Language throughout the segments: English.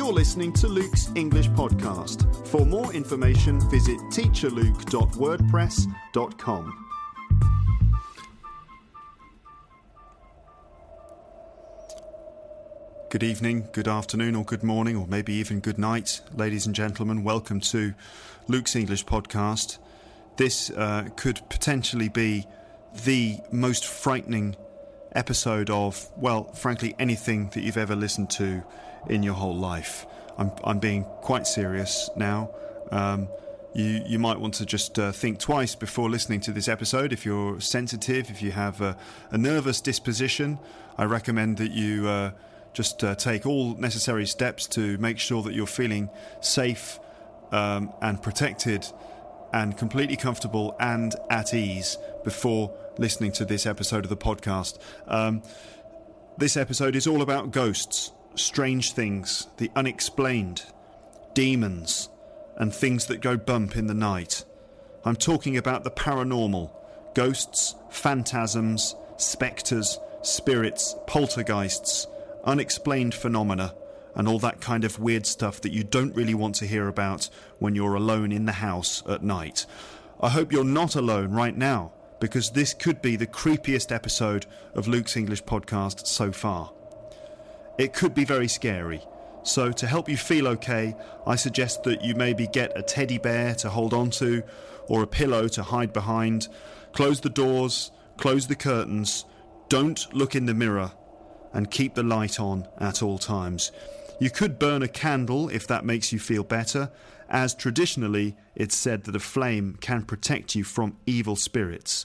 You're listening to Luke's English podcast. For more information, visit teacherluke.wordpress.com. Good evening, good afternoon, or good morning, or maybe even good night, ladies and gentlemen. Welcome to Luke's English podcast. This uh, could potentially be the most frightening episode of, well, frankly, anything that you've ever listened to in your whole life. I'm, I'm being quite serious now. Um, you, you might want to just uh, think twice before listening to this episode. If you're sensitive, if you have a, a nervous disposition, I recommend that you uh, just uh, take all necessary steps to make sure that you're feeling safe um, and protected and completely comfortable and at ease before listening to this episode of the podcast. Um, this episode is all about ghosts, strange things, the unexplained, demons, and things that go bump in the night. I'm talking about the paranormal ghosts, phantasms, spectres, spirits, poltergeists, unexplained phenomena, and all that kind of weird stuff that you don't really want to hear about when you're alone in the house at night. I hope you're not alone right now, because this could be the creepiest episode of Luke's English podcast so far. It could be very scary. So, to help you feel okay, I suggest that you maybe get a teddy bear to hold on to or a pillow to hide behind. Close the doors, close the curtains, don't look in the mirror, and keep the light on at all times. You could burn a candle if that makes you feel better, as traditionally it's said that a flame can protect you from evil spirits.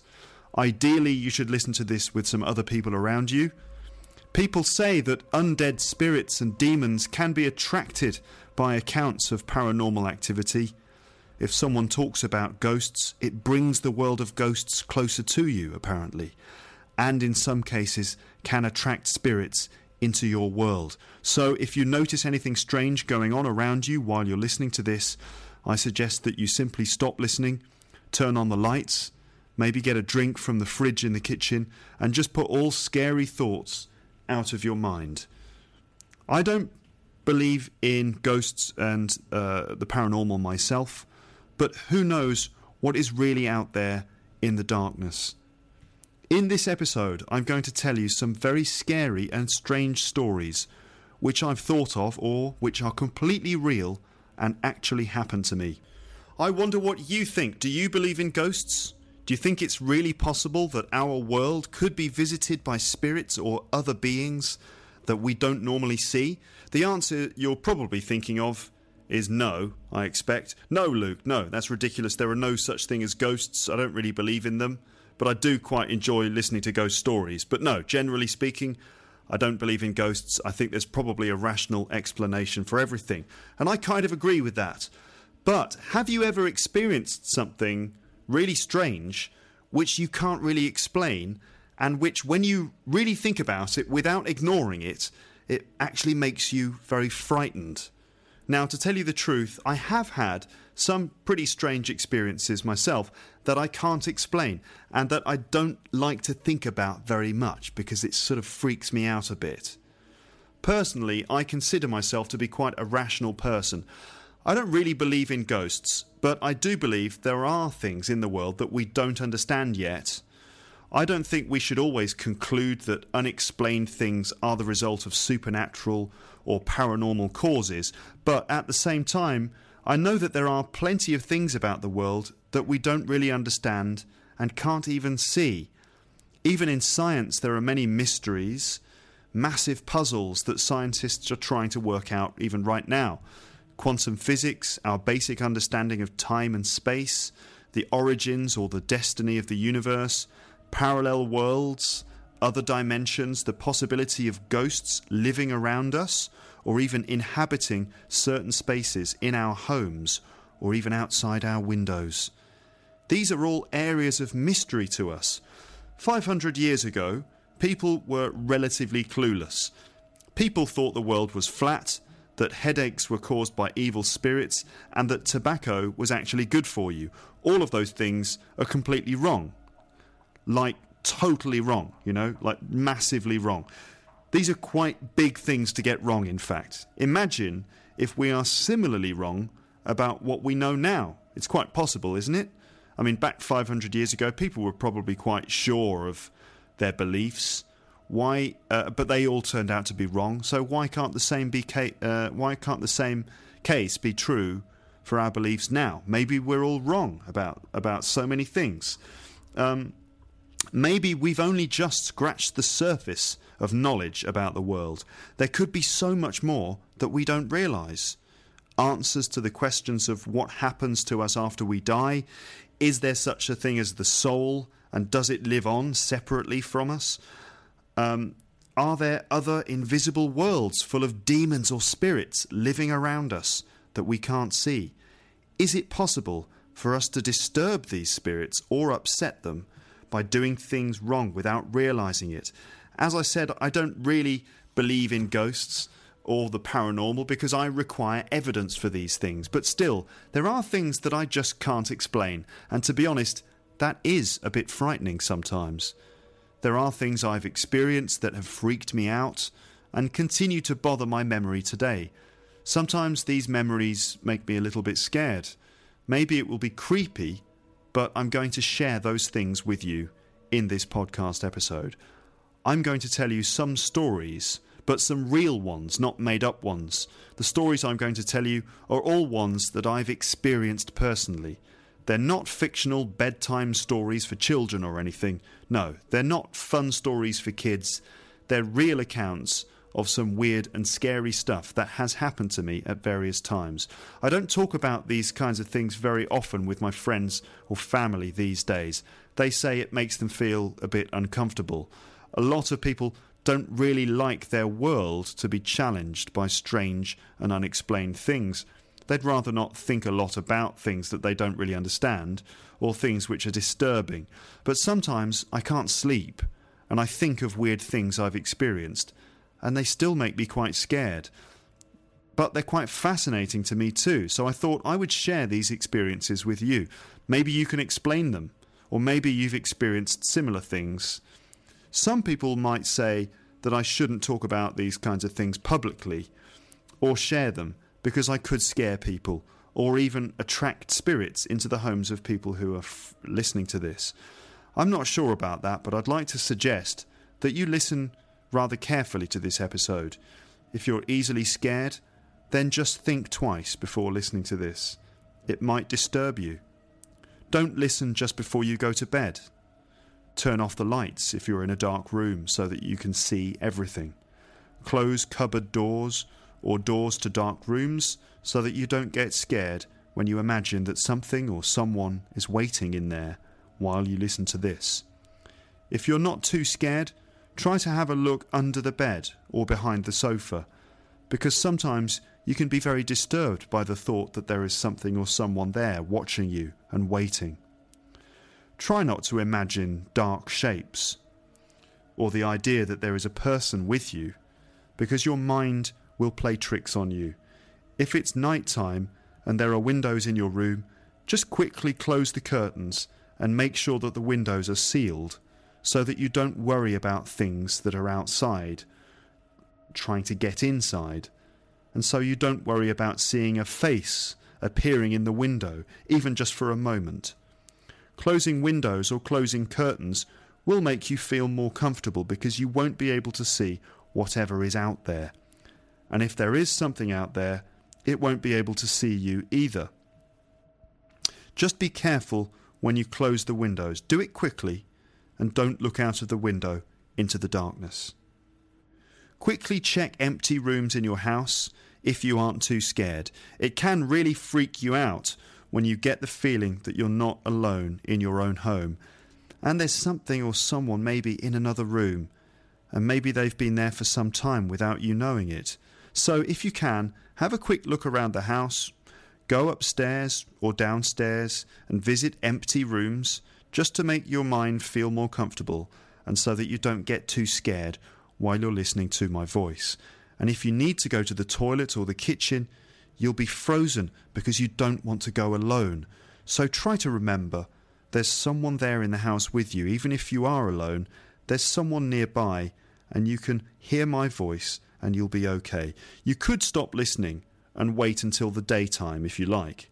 Ideally, you should listen to this with some other people around you. People say that undead spirits and demons can be attracted by accounts of paranormal activity. If someone talks about ghosts, it brings the world of ghosts closer to you, apparently, and in some cases can attract spirits into your world. So if you notice anything strange going on around you while you're listening to this, I suggest that you simply stop listening, turn on the lights, maybe get a drink from the fridge in the kitchen, and just put all scary thoughts out of your mind. I don't believe in ghosts and uh, the paranormal myself, but who knows what is really out there in the darkness. In this episode, I'm going to tell you some very scary and strange stories which I've thought of or which are completely real and actually happened to me. I wonder what you think. Do you believe in ghosts? Do you think it's really possible that our world could be visited by spirits or other beings that we don't normally see? The answer you're probably thinking of is no, I expect. No, Luke, no, that's ridiculous. There are no such thing as ghosts. I don't really believe in them but I do quite enjoy listening to ghost stories. But no, generally speaking, I don't believe in ghosts. I think there's probably a rational explanation for everything. And I kind of agree with that. But have you ever experienced something really strange which you can't really explain and which, when you really think about it without ignoring it, it actually makes you very frightened? Now, to tell you the truth, I have had some pretty strange experiences myself that I can't explain and that I don't like to think about very much because it sort of freaks me out a bit. Personally, I consider myself to be quite a rational person. I don't really believe in ghosts, but I do believe there are things in the world that we don't understand yet. I don't think we should always conclude that unexplained things are the result of supernatural or paranormal causes, but at the same time, I know that there are plenty of things about the world that we don't really understand and can't even see. Even in science, there are many mysteries, massive puzzles that scientists are trying to work out even right now. Quantum physics, our basic understanding of time and space, the origins or the destiny of the universe, parallel worlds, other dimensions, the possibility of ghosts living around us, or even inhabiting certain spaces in our homes or even outside our windows. These are all areas of mystery to us. 500 years ago, people were relatively clueless. People thought the world was flat, that headaches were caused by evil spirits, and that tobacco was actually good for you. All of those things are completely wrong. Like, totally wrong, you know, like massively wrong. These are quite big things to get wrong, in fact. Imagine if we are similarly wrong about what we know now. It's quite possible, isn't it? I mean, back 500 years ago, people were probably quite sure of their beliefs. Why? Uh, but they all turned out to be wrong. So why can't the same be? Ca- uh, why can't the same case be true for our beliefs now? Maybe we're all wrong about about so many things. Um, maybe we've only just scratched the surface of knowledge about the world. There could be so much more that we don't realise. Answers to the questions of what happens to us after we die, is there such a thing as the soul? And does it live on separately from us? Um, are there other invisible worlds full of demons or spirits living around us that we can't see? Is it possible for us to disturb these spirits or upset them by doing things wrong without realizing it? As I said, I don't really believe in ghosts or the paranormal because I require evidence for these things. But still, there are things that I just can't explain. And to be honest, that is a bit frightening sometimes. There are things I've experienced that have freaked me out and continue to bother my memory today. Sometimes these memories make me a little bit scared. Maybe it will be creepy, but I'm going to share those things with you in this podcast episode. I'm going to tell you some stories but some real ones, not made up ones. The stories I'm going to tell you are all ones that I've experienced personally. They're not fictional bedtime stories for children or anything. No, they're not fun stories for kids. They're real accounts of some weird and scary stuff that has happened to me at various times. I don't talk about these kinds of things very often with my friends or family these days. They say it makes them feel a bit uncomfortable. A lot of people don't really like their world to be challenged by strange and unexplained things. They'd rather not think a lot about things that they don't really understand or things which are disturbing. But sometimes I can't sleep and I think of weird things I've experienced and they still make me quite scared. But they're quite fascinating to me too, so I thought I would share these experiences with you. Maybe you can explain them, or maybe you've experienced similar things some people might say that I shouldn't talk about these kinds of things publicly or share them because I could scare people or even attract spirits into the homes of people who are f- listening to this. I'm not sure about that, but I'd like to suggest that you listen rather carefully to this episode. If you're easily scared, then just think twice before listening to this. It might disturb you. Don't listen just before you go to bed. Turn off the lights if you're in a dark room so that you can see everything. Close cupboard doors or doors to dark rooms so that you don't get scared when you imagine that something or someone is waiting in there while you listen to this. If you're not too scared, try to have a look under the bed or behind the sofa, because sometimes you can be very disturbed by the thought that there is something or someone there watching you and waiting. Try not to imagine dark shapes or the idea that there is a person with you, because your mind will play tricks on you. If it's night time and there are windows in your room, just quickly close the curtains and make sure that the windows are sealed so that you don't worry about things that are outside trying to get inside. And so you don't worry about seeing a face appearing in the window, even just for a moment. Closing windows or closing curtains will make you feel more comfortable because you won't be able to see whatever is out there. And if there is something out there, it won't be able to see you either. Just be careful when you close the windows. Do it quickly and don't look out of the window into the darkness. Quickly check empty rooms in your house if you aren't too scared. It can really freak you out when you get the feeling that you're not alone in your own home. and there's something or someone maybe in another room, and maybe they've been there for some time without you knowing it. So, if you can, have a quick look around the house, go upstairs or downstairs and visit empty rooms just to make your mind feel more comfortable and so that you don't get too scared while you're listening to my voice. And if you need to go to the toilet or the kitchen, you'll be frozen because you don't want to go alone. So try to remember there's someone there in the house with you, even if you are alone, there's someone nearby, and you can hear my voice and you'll be okay. You could stop listening and wait until the daytime if you like.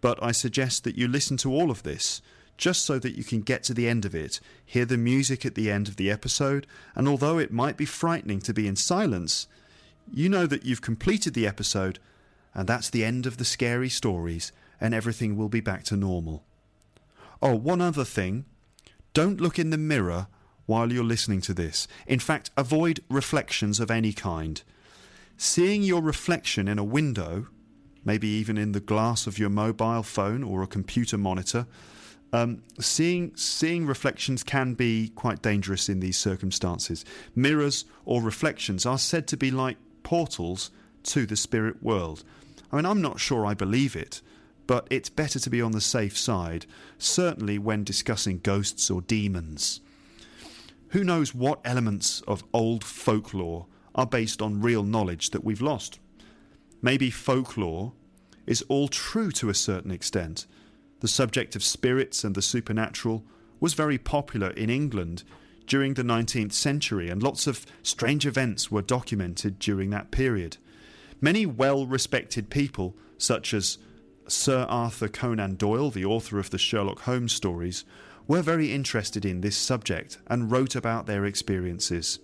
But I suggest that you listen to all of this just so that you can get to the end of it, hear the music at the end of the episode, and although it might be frightening to be in silence, you know that you've completed the episode, and that's the end of the scary stories, and everything will be back to normal. Oh, one other thing don't look in the mirror while you're listening to this. In fact, avoid reflections of any kind. Seeing your reflection in a window, maybe even in the glass of your mobile phone or a computer monitor, um, seeing seeing reflections can be quite dangerous in these circumstances. Mirrors or reflections are said to be like portals to the spirit world. I mean, I'm not sure I believe it, but it's better to be on the safe side, certainly when discussing ghosts or demons. Who knows what elements of old folklore are based on real knowledge that we've lost? Maybe folklore is all true to a certain extent the subject of spirits and the supernatural was very popular in England during the 19th century, and lots of strange events were documented during that period. Many well respected people, such as Sir Arthur Conan Doyle, the author of the Sherlock Holmes stories, were very interested in this subject and wrote about their experiences.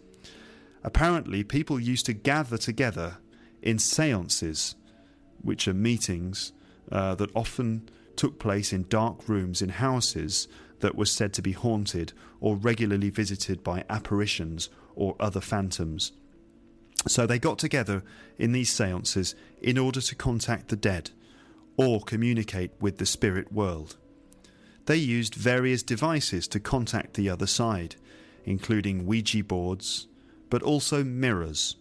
Apparently, people used to gather together in seances, which are meetings uh, that often took place in dark rooms in houses that were said to be haunted or regularly visited by apparitions or other phantoms. So they got together in these seances in order to contact the dead or communicate with the spirit world. They used various devices to contact the other side, including Ouija boards, but also mirrors.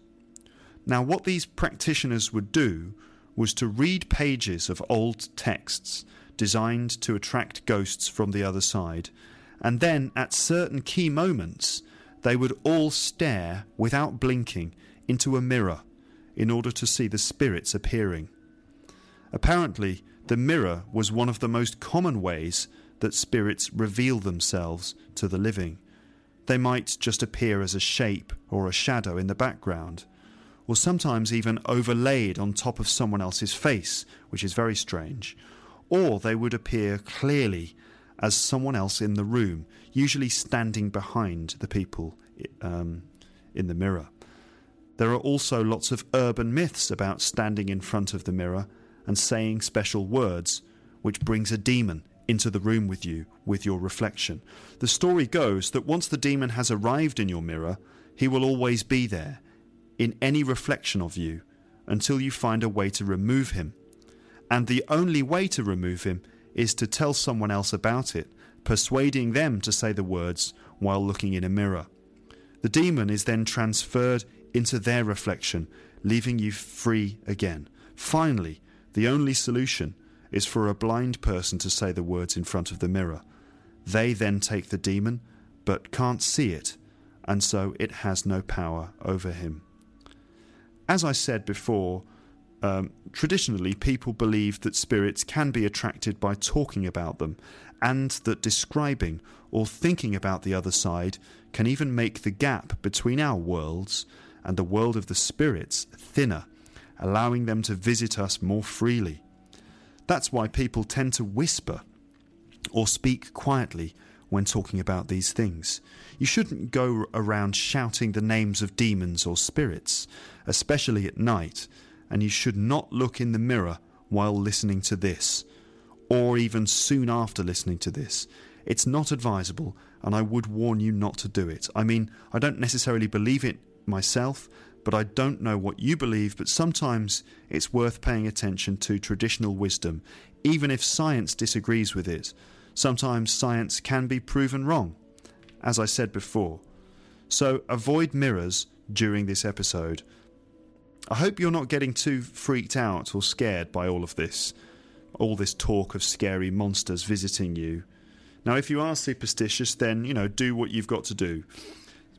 Now, what these practitioners would do was to read pages of old texts designed to attract ghosts from the other side, and then at certain key moments they would all stare without blinking into a mirror in order to see the spirits appearing. Apparently, the mirror was one of the most common ways that spirits reveal themselves to the living. They might just appear as a shape or a shadow in the background, or sometimes even overlaid on top of someone else's face, which is very strange, or they would appear clearly as someone else in the room, usually standing behind the people um, in the mirror. There are also lots of urban myths about standing in front of the mirror and saying special words, which brings a demon into the room with you with your reflection. The story goes that once the demon has arrived in your mirror, he will always be there, in any reflection of you, until you find a way to remove him and the only way to remove him is to tell someone else about it, persuading them to say the words while looking in a mirror. The demon is then transferred into their reflection, leaving you free again. Finally, the only solution is for a blind person to say the words in front of the mirror. They then take the demon, but can't see it, and so it has no power over him. As I said before, um, traditionally, people believe that spirits can be attracted by talking about them, and that describing or thinking about the other side can even make the gap between our worlds and the world of the spirits thinner, allowing them to visit us more freely. That's why people tend to whisper or speak quietly when talking about these things. You shouldn't go around shouting the names of demons or spirits, especially at night and you should not look in the mirror while listening to this, or even soon after listening to this. It's not advisable, and I would warn you not to do it. I mean, I don't necessarily believe it myself, but I don't know what you believe, but sometimes it's worth paying attention to traditional wisdom, even if science disagrees with it. Sometimes science can be proven wrong. as I said before. So avoid mirrors during this episode. I hope you're not getting too freaked out or scared by all of this, all this talk of scary monsters visiting you. Now, if you are superstitious, then, you know, do what you've got to do.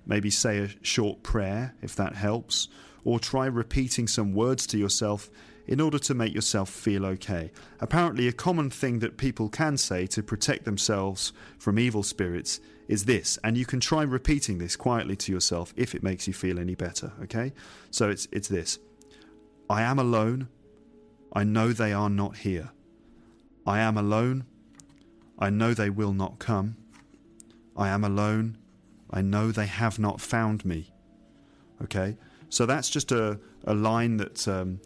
Maybe say a short prayer, if that helps, or try repeating some words to yourself in order to make yourself feel okay. Apparently, a common thing that people can say to protect themselves from evil spirits is this, and you can try repeating this quietly to yourself if it makes you feel any better, okay? So it's, it's this I am alone. I know they are not here. I am alone. I know they will not come. I am alone. I know they have not found me. Okay? So that's just a, a line that um,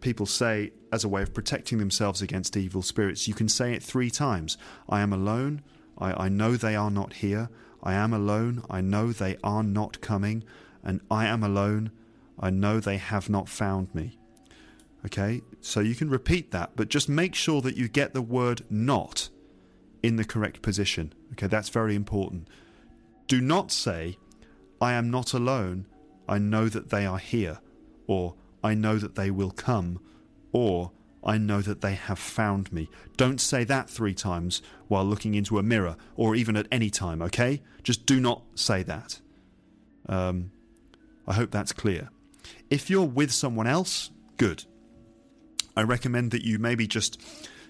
people say as a way of protecting themselves against evil spirits. You can say it three times I am alone. I, I know they are not here. I am alone. I know they are not coming. And I am alone. I know they have not found me. Okay, so you can repeat that, but just make sure that you get the word not in the correct position. Okay, that's very important. Do not say, I am not alone. I know that they are here. Or, I know that they will come. Or, I know that they have found me. Don't say that three times while looking into a mirror or even at any time, okay? Just do not say that. Um, I hope that's clear. If you're with someone else, good. I recommend that you maybe just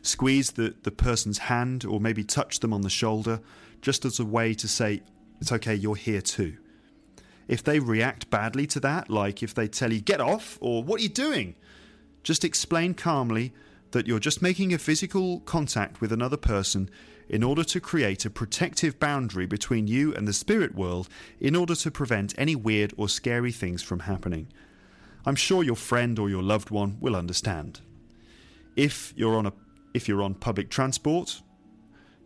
squeeze the, the person's hand or maybe touch them on the shoulder just as a way to say, it's okay, you're here too. If they react badly to that, like if they tell you, get off, or what are you doing? Just explain calmly that you're just making a physical contact with another person in order to create a protective boundary between you and the spirit world in order to prevent any weird or scary things from happening. I'm sure your friend or your loved one will understand. If you're on a if you're on public transport,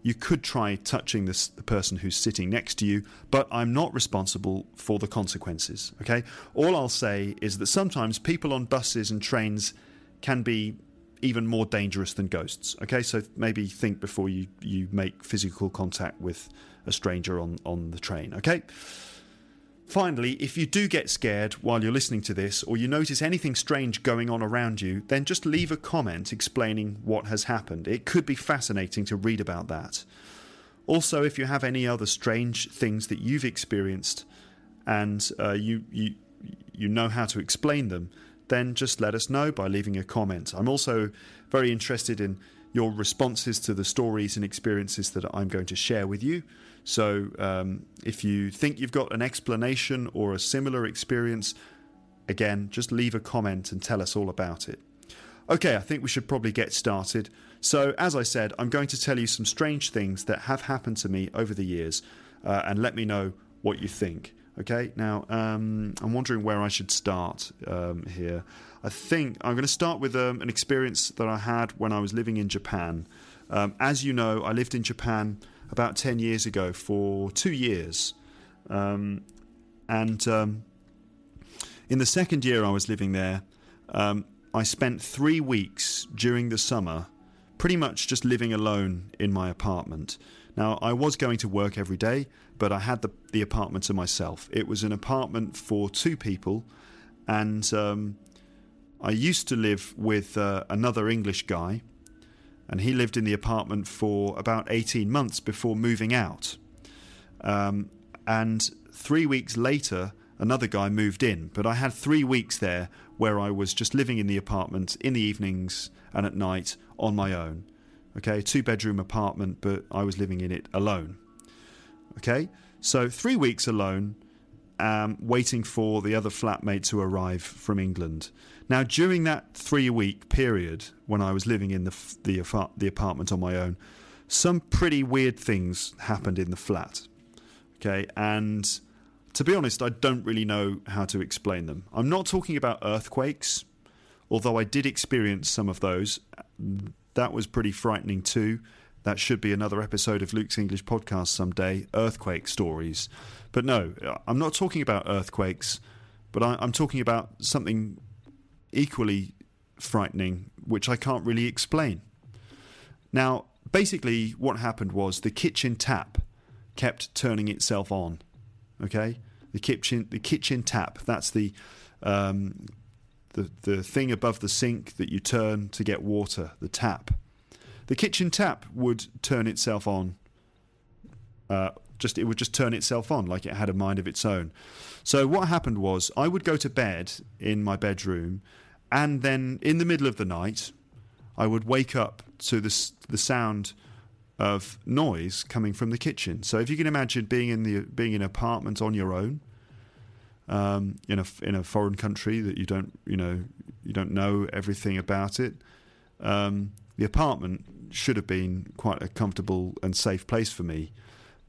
you could try touching this, the person who's sitting next to you, but I'm not responsible for the consequences. Okay? All I'll say is that sometimes people on buses and trains can be even more dangerous than ghosts. Okay, so maybe think before you, you make physical contact with a stranger on, on the train. Okay. Finally, if you do get scared while you're listening to this, or you notice anything strange going on around you, then just leave a comment explaining what has happened. It could be fascinating to read about that. Also, if you have any other strange things that you've experienced and uh, you, you, you know how to explain them, then just let us know by leaving a comment. I'm also very interested in your responses to the stories and experiences that I'm going to share with you. So um, if you think you've got an explanation or a similar experience, again, just leave a comment and tell us all about it. Okay, I think we should probably get started. So, as I said, I'm going to tell you some strange things that have happened to me over the years uh, and let me know what you think. Okay, now um, I'm wondering where I should start um, here. I think I'm going to start with um, an experience that I had when I was living in Japan. Um, as you know, I lived in Japan about 10 years ago for two years. Um, and um, in the second year I was living there, I spent three weeks during the summer pretty much just living alone in my apartment. Now, I was going to work every day, but I had the, the apartment to myself. It was an apartment for two people, and um, I used to live with uh, another English guy, and he lived in the apartment for about 18 months before moving out. Um, and three weeks later, another guy moved in, but I had three weeks there where I was just living in the apartment in the evenings and at night on my own. Okay, two bedroom apartment, but I was living in it alone. Okay, so three weeks alone, um, waiting for the other flatmate to arrive from England. Now, during that three week period when I was living in the, the, the apartment on my own, some pretty weird things happened in the flat. Okay, and to be honest, I don't really know how to explain them. I'm not talking about earthquakes, although I did experience some of those that was pretty frightening too. That should be another episode of Luke's English podcast someday earthquake stories. But no, I'm not talking about earthquakes, but I, am talking about something equally frightening, which I can't really explain. Now, basically, what happened was the kitchen tap kept turning itself on. Okay, the kitchen the kitchen tap. That's the um, the the thing above the sink that you turn to get water. The tap. The kitchen tap would turn itself on. Uh, just it would just turn itself on like it had a mind of its own. So what happened was I would go to bed in my bedroom, and then in the middle of the night, I would wake up to the the sound of noise coming from the kitchen. So if you can imagine being in the being in an apartment on your own, um, in a in a foreign country that you don't you know you don't know everything about it, um, the apartment should have been quite a comfortable and safe place for me,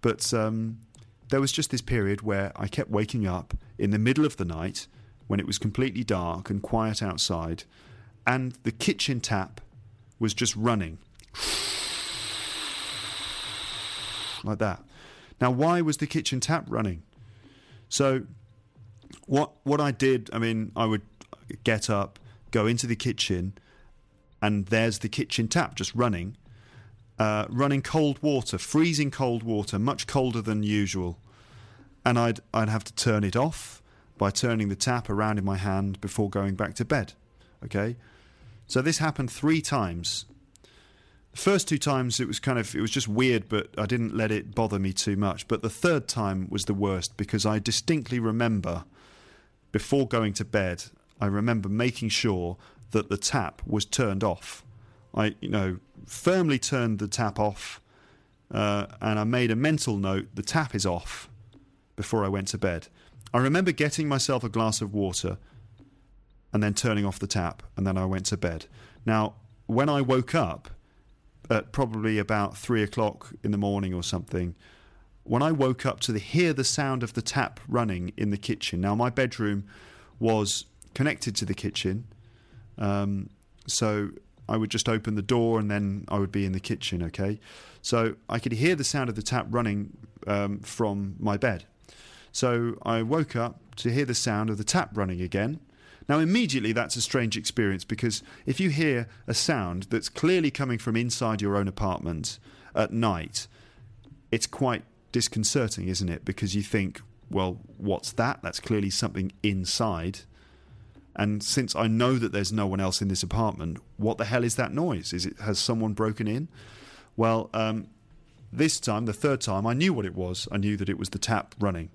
but um, there was just this period where I kept waking up in the middle of the night when it was completely dark and quiet outside, and the kitchen tap was just running like that. Now, why was the kitchen tap running? So, what what I did, I mean, I would get up, go into the kitchen, and there's the kitchen tap just running, uh, running cold water, freezing cold water, much colder than usual, and I'd I'd have to turn it off by turning the tap around in my hand before going back to bed. Okay, so this happened three times. The first two times it was kind of it was just weird but i didn't let it bother me too much. But the third time was the worst because i distinctly remember before going to bed i remember making sure that the tap was turned off i you know firmly turned the tap off uh, and i made a mental note the tap is off before i went to bed i remember getting myself a glass of water and then turning off the tap and then i went to bed now when i woke up at probably about three o'clock in the morning or something, when I woke up to the, hear the sound of the tap running in the kitchen. Now, my bedroom was connected to the kitchen, um, so I would just open the door and then I would be in the kitchen, okay? So I could hear the sound of the tap running um, from my bed. So I woke up to hear the sound of the tap running again. Now, immediately that's a strange experience because if you hear a sound that's clearly coming from inside your own apartment at night, it's quite disconcerting, isn't it? Because you think, well, what's that? That's clearly something inside. And since I know that there's no one else in this apartment, what the hell is that noise? Is it has someone broken in? Well, um, this time, the third time, I knew what it was. I knew that it was the tap running.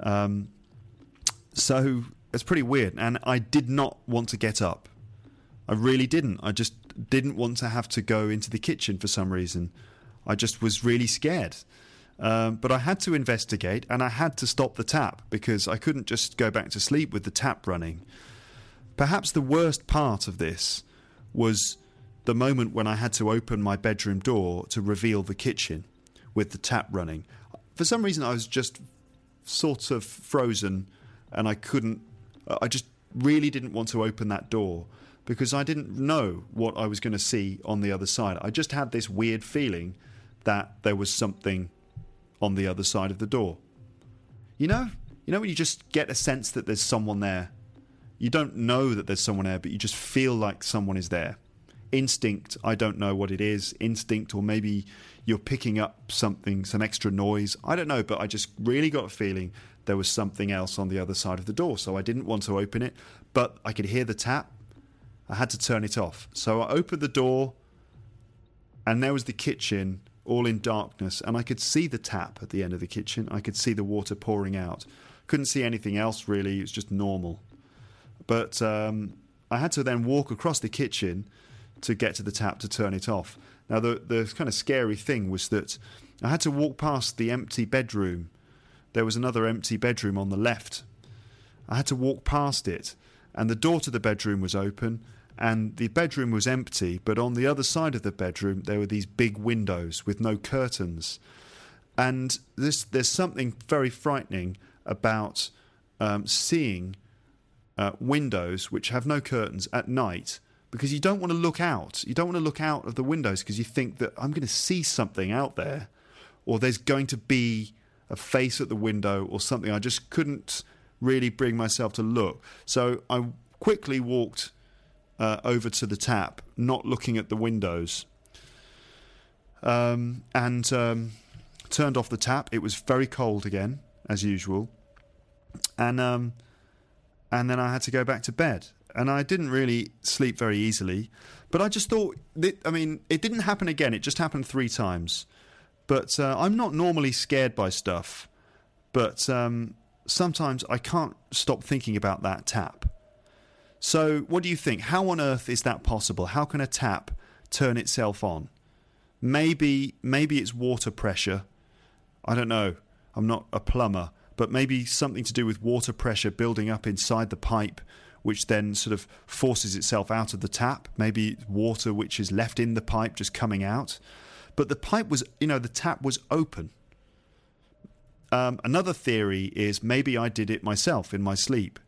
Um, so it's pretty weird. And I did not want to get up. I really didn't. I just didn't want to have to go into the kitchen for some reason. I just was really scared. Um, but I had to investigate and I had to stop the tap because I couldn't just go back to sleep with the tap running. Perhaps the worst part of this was the moment when I had to open my bedroom door to reveal the kitchen with the tap running. For some reason, I was just sort of frozen and I couldn't I just really didn't want to open that door because I didn't know what I was going to see on the other side. I just had this weird feeling that there was something on the other side of the door. You know, you know when you just get a sense that there's someone there. You don't know that there's someone there, but you just feel like someone is there. Instinct, I don't know what it is. Instinct, or maybe you're picking up something, some extra noise. I don't know, but I just really got a feeling there was something else on the other side of the door. So I didn't want to open it, but I could hear the tap. I had to turn it off. So I opened the door, and there was the kitchen all in darkness, and I could see the tap at the end of the kitchen. I could see the water pouring out. Couldn't see anything else really, it was just normal. But um, I had to then walk across the kitchen to get to the tap to turn it off. Now, the, the kind of scary thing was that I had to walk past the empty bedroom there was another empty bedroom on the left. I had to walk past it, and the door to the bedroom was open, and the bedroom was empty, but on the other side of the bedroom there were these big windows with no curtains. And this, there's something very frightening about um, seeing uh, windows which have no curtains at night because you don't want to look out. You don't want to look out of the windows because you think that I'm going to see something out there or there's going to be a face at the window or something. I just couldn't really bring myself to look. So I quickly walked uh, over to the tap, not looking at the windows. Um, and um, turned off the tap. It was very cold again, as usual, and um, and then I had to go back to bed. And I didn't really sleep very easily, but I just thought, that, I mean, it didn't happen again. It just happened three times. But uh, I'm not normally scared by stuff, but um, sometimes I can't stop thinking about that tap. So, what do you think? How on earth is that possible? How can a tap turn itself on? Maybe, maybe it's water pressure. I don't know. I'm not a plumber, but maybe something to do with water pressure building up inside the pipe, which then sort of forces itself out of the tap. Maybe water which is left in the pipe just coming out. But the pipe was, you know, the tap was open. Um, another theory is maybe I did it myself in my sleep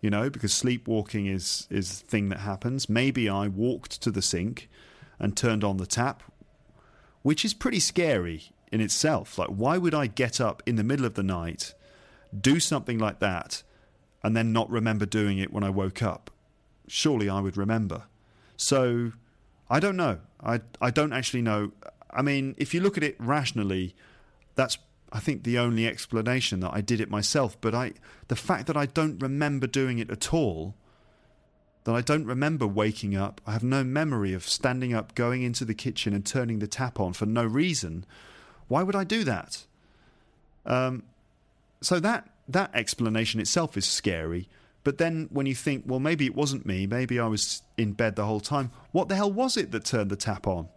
you know, because sleepwalking is is a thing that happens. Maybe I walked to the sink and turned on the tap, which is pretty scary in itself. Like, why would I get up in the middle of the night, do something like that, and then not remember doing it when I woke up? Surely I would remember. So, I don't know. I I don't actually know. I mean, if you look at it rationally, that's I think the only explanation that I did it myself, but I the fact that I don't remember doing it at all, that I don't remember waking up, I have no memory of standing up, going into the kitchen and turning the tap on for no reason. Why would I do that? Um, so that that explanation itself is scary. But then when you think, well, maybe it wasn't me, maybe I was in bed the whole time. What the hell was it that turned the tap on?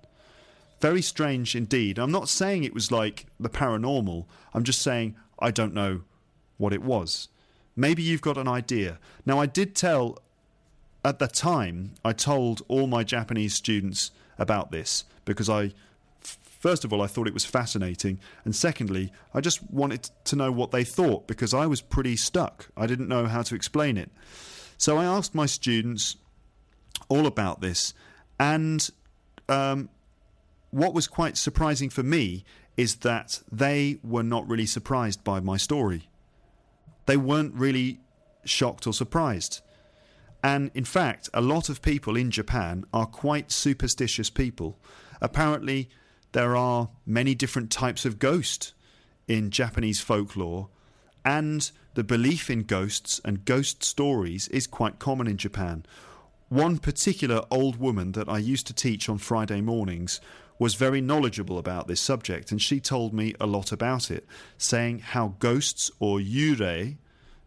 Very strange indeed. I'm not saying it was like the paranormal. I'm just saying I don't know what it was. Maybe you've got an idea. Now, I did tell, at the time, I told all my Japanese students about this because I, first of all, I thought it was fascinating. And secondly, I just wanted to know what they thought because I was pretty stuck. I didn't know how to explain it. So I asked my students all about this. And um, what was quite surprising for me is that they were not really surprised by my story. They weren't really shocked or surprised. And in fact, a lot of people in Japan are quite superstitious people. Apparently, there are many different types of ghost in Japanese folklore, and the belief in ghosts and ghost stories is quite common in Japan. One particular old woman that I used to teach on Friday mornings was very knowledgeable about this subject, and she told me a lot about it, saying how ghosts or yurei,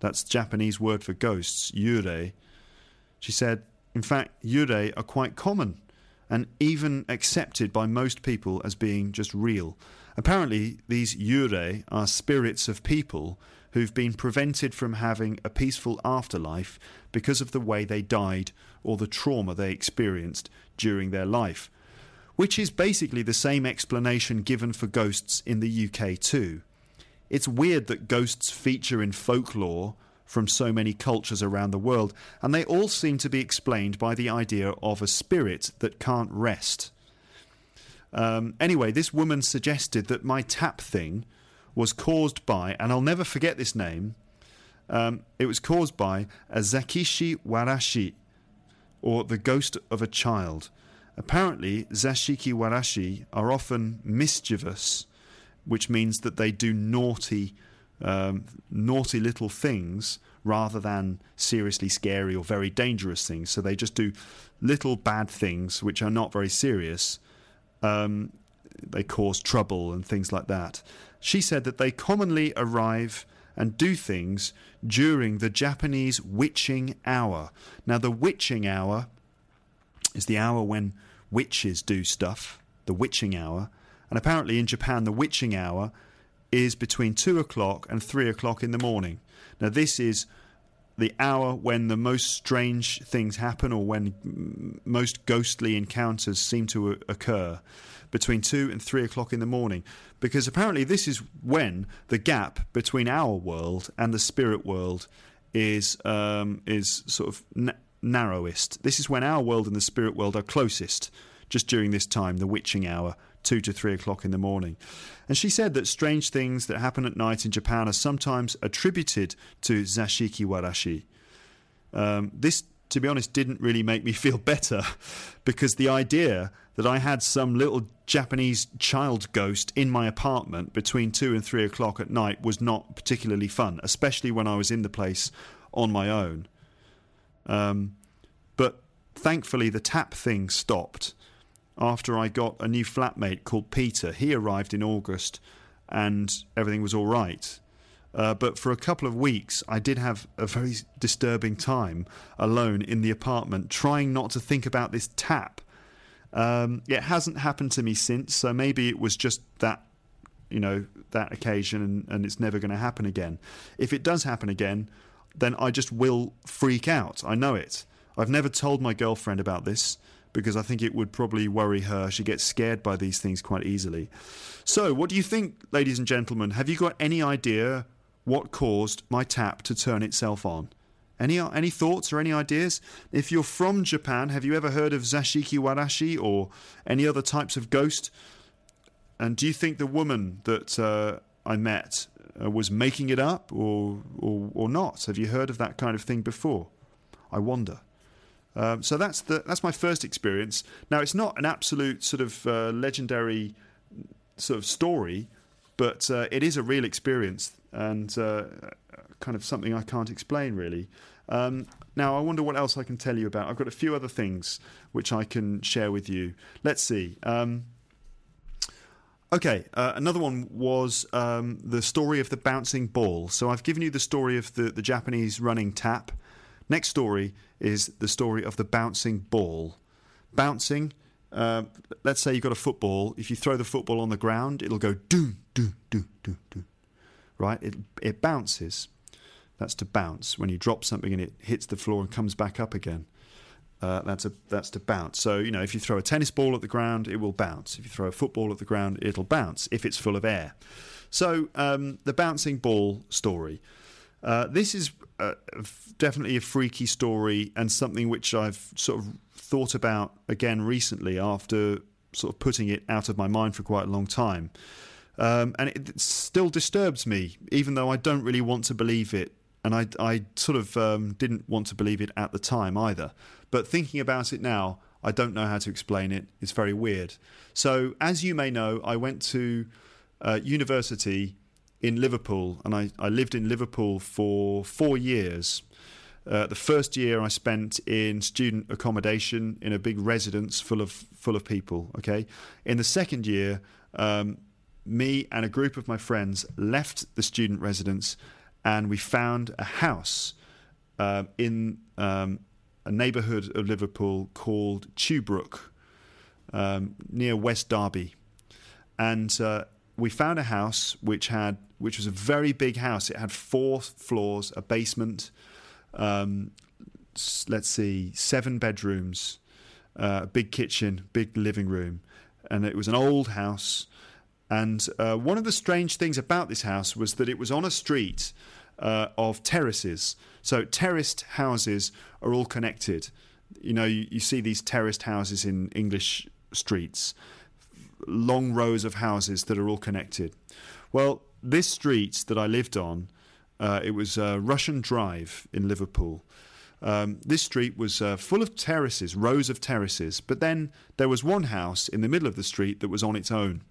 that's Japanese word for ghosts, yurei, she said, in fact, yurei are quite common and even accepted by most people as being just real. Apparently, these yurei are spirits of people who've been prevented from having a peaceful afterlife because of the way they died or the trauma they experienced during their life which is basically the same explanation given for ghosts in the UK too. It's weird that ghosts feature in folklore from so many cultures around the world, and they all seem to be explained by the idea of a spirit that can't rest. Um, anyway, this woman suggested that my tap thing was caused by, and I'll never forget this name, um, it was caused by a Zashiki Warashi, or the ghost of a child. Apparently, Zashiki Warashi are often mischievous, which means that they do naughty, um, naughty little things rather than seriously scary or very dangerous things. So they just do little bad things which are not very serious. Um, they cause trouble and things like that. She said that they commonly arrive and do things during the Japanese witching hour. Now, the witching hour is the hour when witches do stuff, the witching hour. And apparently in Japan, the witching hour is between 2 o'clock and 3 o'clock in the morning. Now, this is the hour when the most strange things happen or when most ghostly encounters seem to occur between 2 and 3 o'clock in the morning because apparently this is when the gap between our world and the spirit world is um, is sort of narrowest. This is when our world and the spirit world are closest, just during this time, the witching hour, 2 to 3 o'clock in the morning. And she said that strange things that happen at night in Japan are sometimes attributed to Zashiki Warashi. Um, this to be honest, didn't really make me feel better because the idea that I had some little Japanese child ghost in my apartment between two and three o'clock at night was not particularly fun, especially when I was in the place on my own. Um, but thankfully, the tap thing stopped after I got a new flatmate called Peter. He arrived in August and everything was all right. Uh, but for a couple of weeks, I did have a very disturbing time alone in the apartment, trying not to think about this tap. Um, it hasn't happened to me since, so maybe it was just that, you know, that occasion, and, and it's never going to happen again. If it does happen again, then I just will freak out. I know it. I've never told my girlfriend about this because I think it would probably worry her. She gets scared by these things quite easily. So, what do you think, ladies and gentlemen? Have you got any idea what caused my tap to turn itself on. Any any thoughts or any ideas? If you're from Japan, have you ever heard of zashiki warashi or any other types of ghost? And do you think the woman that uh, I met uh, was making it up or, or or not? Have you heard of that kind of thing before? I wonder. Um, so that's the that's my first experience. Now it's not an absolute sort of uh, legendary sort of story, but uh, it is a real experience and uh, kind of something I can't explain really. Um, now, I wonder what else I can tell you about. I've got a few other things which I can share with you. Let's see. Um, okay, uh, another one was um, the story of the bouncing ball. So I've given you the story of the, the Japanese running tap. Next story is the story of the bouncing ball. Bouncing, uh, let's say you've got a football. If you throw the football on the ground, it'll go doom, doom, doom, doom, doom right? It, it bounces. That's to bounce. When you drop something and it hits the floor and comes back up again, uh, that's a that's to bounce. So you know, if you throw a tennis ball at the ground, it will bounce. If you throw a football at the ground, it'll bounce if it's full of air. So um, the bouncing ball story. Uh, this is uh, definitely a freaky story and something which I've sort of thought about again recently after sort of putting it out of my mind for quite a long time. Um, and it still disturbs me, even though I don't really want to believe it. And I, I sort of um, didn't want to believe it at the time either. But thinking about it now, I don't know how to explain it. It's very weird. So, as you may know, I went to uh, university in Liverpool, and I, I lived in Liverpool for four years. Uh, the first year I spent in student accommodation in a big residence full of full of people. Okay, in the second year, um, me and a group of my friends left the student residence and we found a house uh, in um, a neighbourhood of Liverpool called Tuebrook, um, near West Derby. And uh, we found a house which had which was a very big house. It had four floors, a basement, um, let's see, seven bedrooms, uh, a big kitchen, big living room, and it was an old house and uh, one of the strange things about this house was that it was on a street uh, of terraces. So terraced houses are all connected. You know, you, you, see these terraced houses in English streets, long rows of houses that are all connected. Well, this street that I lived on, uh, it was uh, Russian Drive in Liverpool. Um, this street was uh, full of terraces, rows of terraces, but then there was one house in the middle of the street that was on its own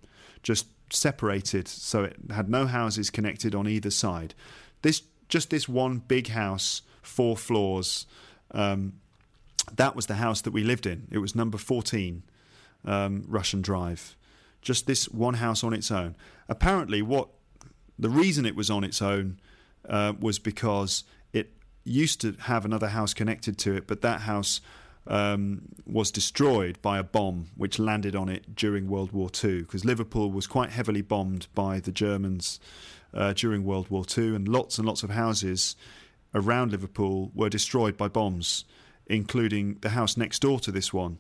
just separated, so it had no houses connected on either side. This just this one big house, four floors. Um, that was the house that we lived in. It was number fourteen, um, Russian Drive. Just this one house on its own. Apparently, what the reason it was on its own uh, was because it used to have another house connected to it, but that house um, was destroyed by a bomb which landed on it during World War II, because Liverpool was quite heavily bombed by the Germans uh, during World War II, and lots and lots of houses around Liverpool were destroyed by bombs, including the house next door to this one.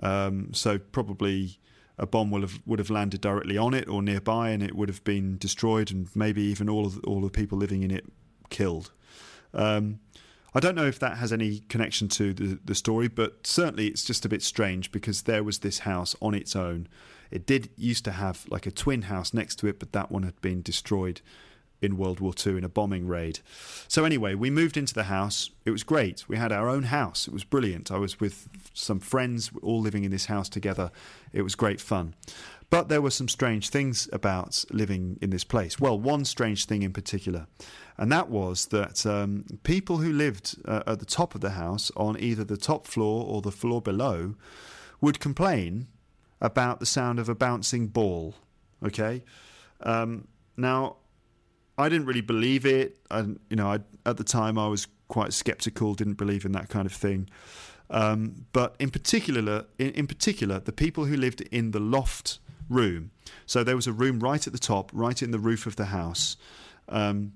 Um, so probably a bomb would have would have landed directly on it or nearby, and it would have been destroyed, and maybe even all of the, all the people living in it killed. Um, I don't know if that has any connection to the, the story, but certainly it's just a bit strange because there was this house on its own. It did used to have like a twin house next to it, but that one had been destroyed in World War II in a bombing raid. So, anyway, we moved into the house. It was great. We had our own house. It was brilliant. I was with some friends, all living in this house together. It was great fun. But there were some strange things about living in this place. Well, one strange thing in particular, and that was that um, people who lived uh, at the top of the house, on either the top floor or the floor below, would complain about the sound of a bouncing ball. Okay? Um, now, I didn't really believe it. I, you know, I, at the time I was quite skeptical, didn't believe in that kind of thing. Um, but in particular, in, in particular, the people who lived in the loft room. So there was a room right at the top, right in the roof of the house, um,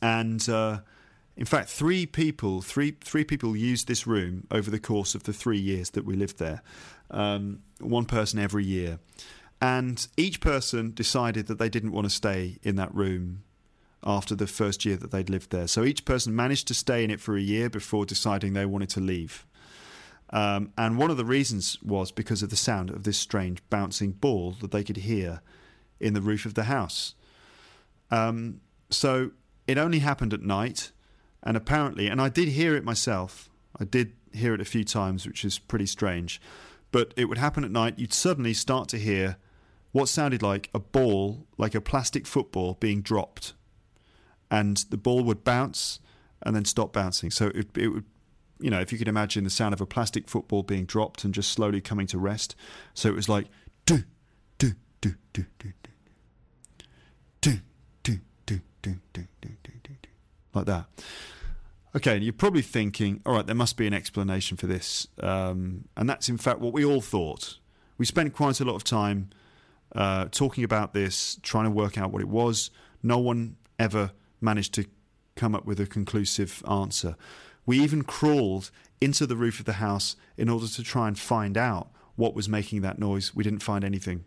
and uh, in fact, three people, three three people used this room over the course of the three years that we lived there. Um, one person every year, and each person decided that they didn't want to stay in that room after the first year that they'd lived there. So each person managed to stay in it for a year before deciding they wanted to leave. Um, and one of the reasons was because of the sound of this strange bouncing ball that they could hear in the roof of the house. Um, so it only happened at night, and apparently, and I did hear it myself. I did hear it a few times, which is pretty strange. But it would happen at night. You'd suddenly start to hear what sounded like a ball, like a plastic football, being dropped, and the ball would bounce and then stop bouncing. So it, it would you know, if you could imagine the sound of a plastic football being dropped and just slowly coming to rest. So it was like do do do do do do do do do do do do like that. Okay, you're probably thinking, all right, there must be an explanation for this, um, and that's in fact what we all thought. We spent quite a lot of time uh, talking about this, trying to work out what it was. No one ever managed to come up with a conclusive answer. We even crawled into the roof of the house in order to try and find out what was making that noise. We didn't find anything.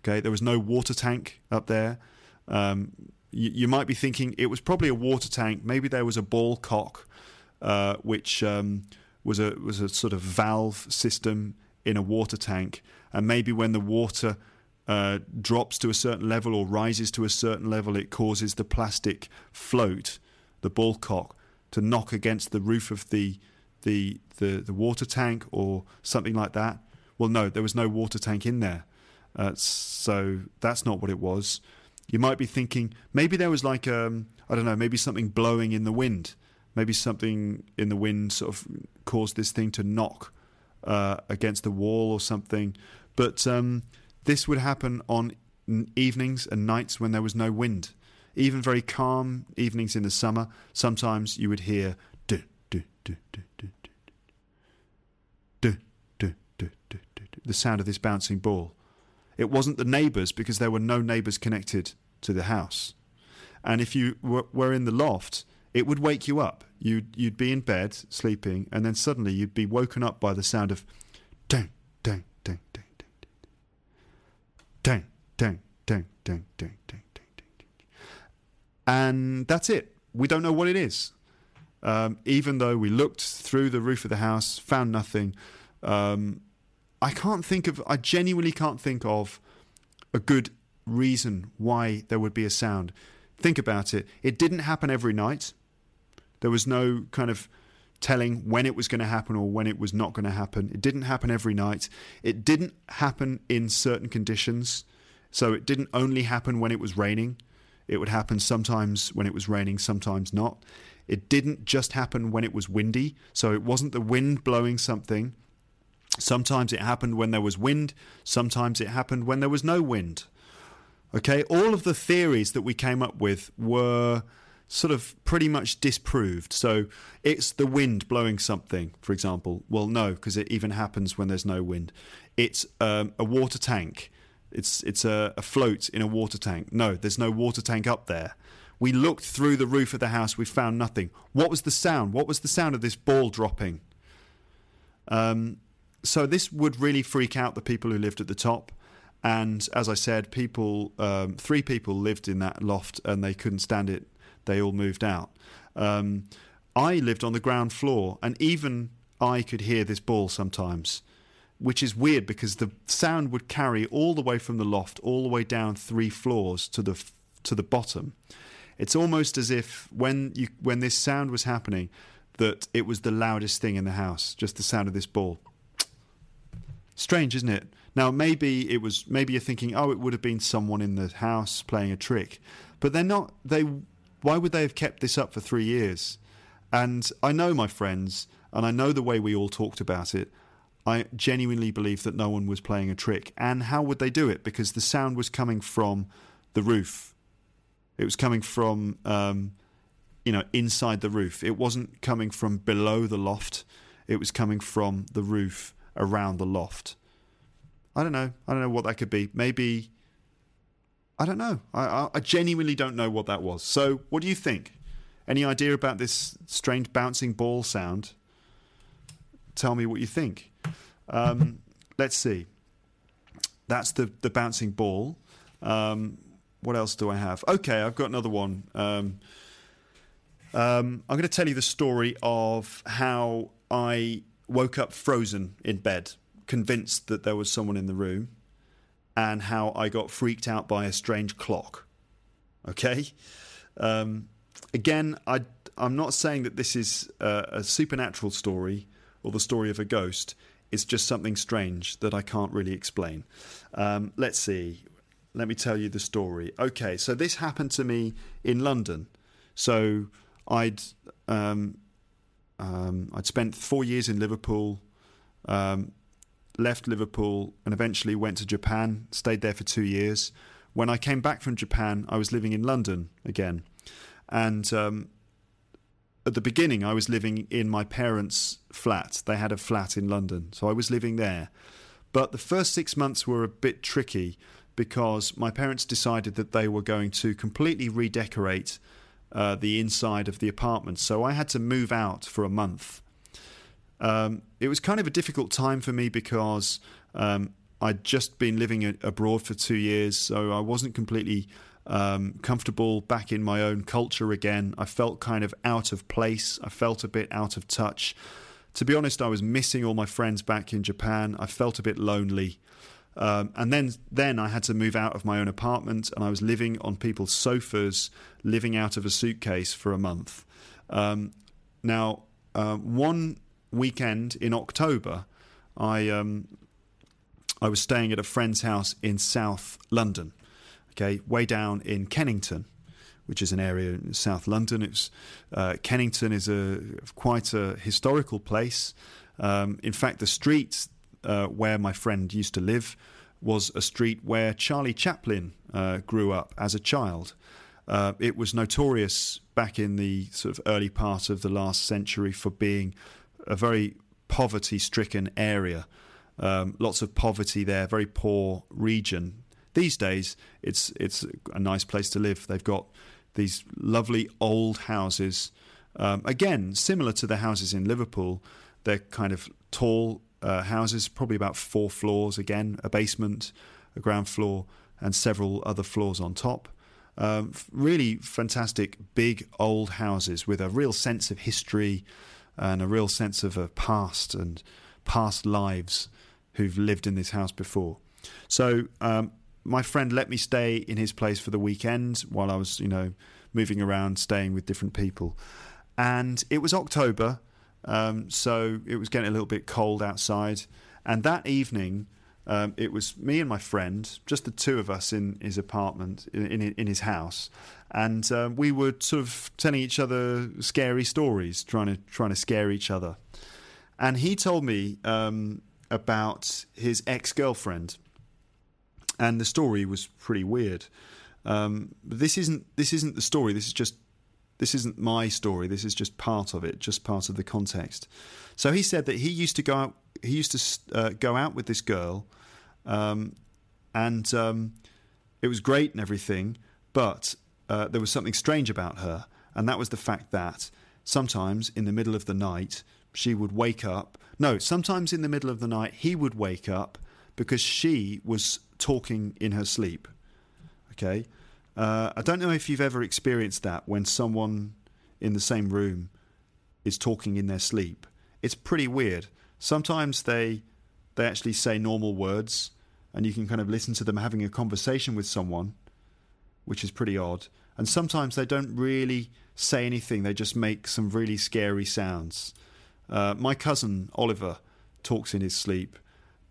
Okay, there was no water tank up there. Um, you, you, might be thinking it was probably a water tank. Maybe there was a ball cock, uh, which um, was a was a sort of valve system in a water tank, and maybe when the water uh, drops to a certain level or rises to a certain level, it causes the plastic float, the ball cock, to knock against the roof of the the the, the water tank or something like that. Well, no, there was no water tank in there, uh, so that's not what it was. You might be thinking maybe there was like um, I don't know, maybe something blowing in the wind. Maybe something in the wind sort of caused this thing to knock uh, against the wall or something. But um, this would happen on evenings and nights when there was no wind. Even very calm evenings in the summer, sometimes you would hear the sound of this bouncing ball. It wasn't the neighbours because there were no neighbours connected to the house. And if you were in the loft, it would wake you up. You'd, you'd be in bed sleeping, and then suddenly you'd be woken up by the sound of dang, dang, dang, dang, and that's it. We don't know what it is. Um, even though we looked through the roof of the house, found nothing. Um, I can't think of. I genuinely can't think of a good reason why there would be a sound. Think about it. It didn't happen every night. There was no kind of telling when it was going to happen or when it was not going to happen. It didn't happen every night. It didn't happen in certain conditions. So it didn't only happen when it was raining. It would happen sometimes when it was raining, sometimes not. It didn't just happen when it was windy, so it wasn't the wind blowing something. Sometimes it happened when there was wind, sometimes it happened when there was no wind. Okay, all of the theories that we came up with were sort of pretty much disproved. So it's the wind blowing something, for example. Well, no, because it even happens when there's no wind. It's um, a water tank. It's it's a, a float in a water tank. No, there's no water tank up there. We looked through the roof of the house. We found nothing. What was the sound? What was the sound of this ball dropping? Um, so this would really freak out the people who lived at the top. And as I said, people, um, three people lived in that loft, and they couldn't stand it. They all moved out. Um, I lived on the ground floor, and even I could hear this ball sometimes which is weird because the sound would carry all the way from the loft all the way down three floors to the to the bottom. It's almost as if when you when this sound was happening, that it was the loudest thing in the house, just the sound of this ball. Strange, isn't it? Now maybe it was maybe you're thinking, oh, it would have been someone in the house playing a trick, but they're not. They why would they have kept this up for three years? And I know my friends, and I know the way we all talked about it. I genuinely believe that no one was playing a trick. And how would they do it? Because the sound was coming from the roof. It was coming from, um, you know, inside the roof. It wasn't coming from below the loft. It was coming from the roof around the loft. I don't know. I don't know what that could be. Maybe. I don't know. I, I genuinely don't know what that was. So, what do you think? Any idea about this strange bouncing ball sound? Tell me what you think. Um, let's see. That's the, the bouncing ball. Um, what else do I have? Okay, I've got another one. Um, um I'm going to tell you the story of how I woke up frozen in bed, convinced that there was someone in the room, and how I got freaked out by a strange clock. Okay? Um, again, I, I'm not saying that this is a, a supernatural story or the story of a ghost. It's just something strange that I can't really explain. Um, let's see. Let me tell you the story. Okay, so this happened to me in London. So I'd um, um, I'd spent four years in Liverpool, um, left Liverpool, and eventually went to Japan. Stayed there for two years. When I came back from Japan, I was living in London again. And um, at the beginning, I was living in my parents' flat. They had a flat in London, so I was living there. But the first six months were a bit tricky because my parents decided that they were going to completely redecorate uh, the inside of the apartment. So I had to move out for a month. Um, it was kind of a difficult time for me because um, I'd just been living a- abroad for two years, so I wasn't completely um, comfortable back in my own culture again. I felt kind of out of place. I felt a bit out of touch. To be honest, I was missing all my friends back in Japan. I felt a bit lonely. Um, and then, then I had to move out of my own apartment, and I was living on people's sofas, living out of a suitcase for a month. Um, now, uh, one weekend in October, I um, I was staying at a friend's house in South London, okay, way down in Kennington, which is an area in South London. It's uh, Kennington is a quite a historical place. Um, in fact, the street uh, where my friend used to live was a street where Charlie Chaplin uh, grew up as a child. Uh, it was notorious back in the sort of early part of the last century for being a very poverty stricken area. Um, lots of poverty there, very poor region. These days, it's it's a nice place to live. They've got these lovely old houses. Um, again, similar to the houses in Liverpool, they're kind of tall uh, houses, probably about four floors. Again, a basement, a ground floor, and several other floors on top. Um, really fantastic, big old houses with a real sense of history and a real sense of a past and past lives who've lived in this house before. So um, my friend let me stay in his place for the weekend while I was, you know, moving around, staying with different people. And it was October, um, so it was getting a little bit cold outside. And that evening, um, it was me and my friend, just the two of us in his apartment, in, in, in his house, and uh, we were sort of telling each other scary stories, trying to trying to scare each other. And he told me um, about his ex girlfriend, and the story was pretty weird. Um, this isn't this isn't the story. This is just this isn't my story. This is just part of it, just part of the context. So he said that he used to go out. He used to uh, go out with this girl, um, and um, it was great and everything. But uh, there was something strange about her, and that was the fact that sometimes in the middle of the night she would wake up. No, sometimes in the middle of the night he would wake up because she was talking in her sleep. Okay, uh, I don't know if you've ever experienced that when someone in the same room is talking in their sleep. It's pretty weird. Sometimes they they actually say normal words, and you can kind of listen to them having a conversation with someone which is pretty odd. And sometimes they don't really say anything, they just make some really scary sounds. Uh, my cousin Oliver talks in his sleep,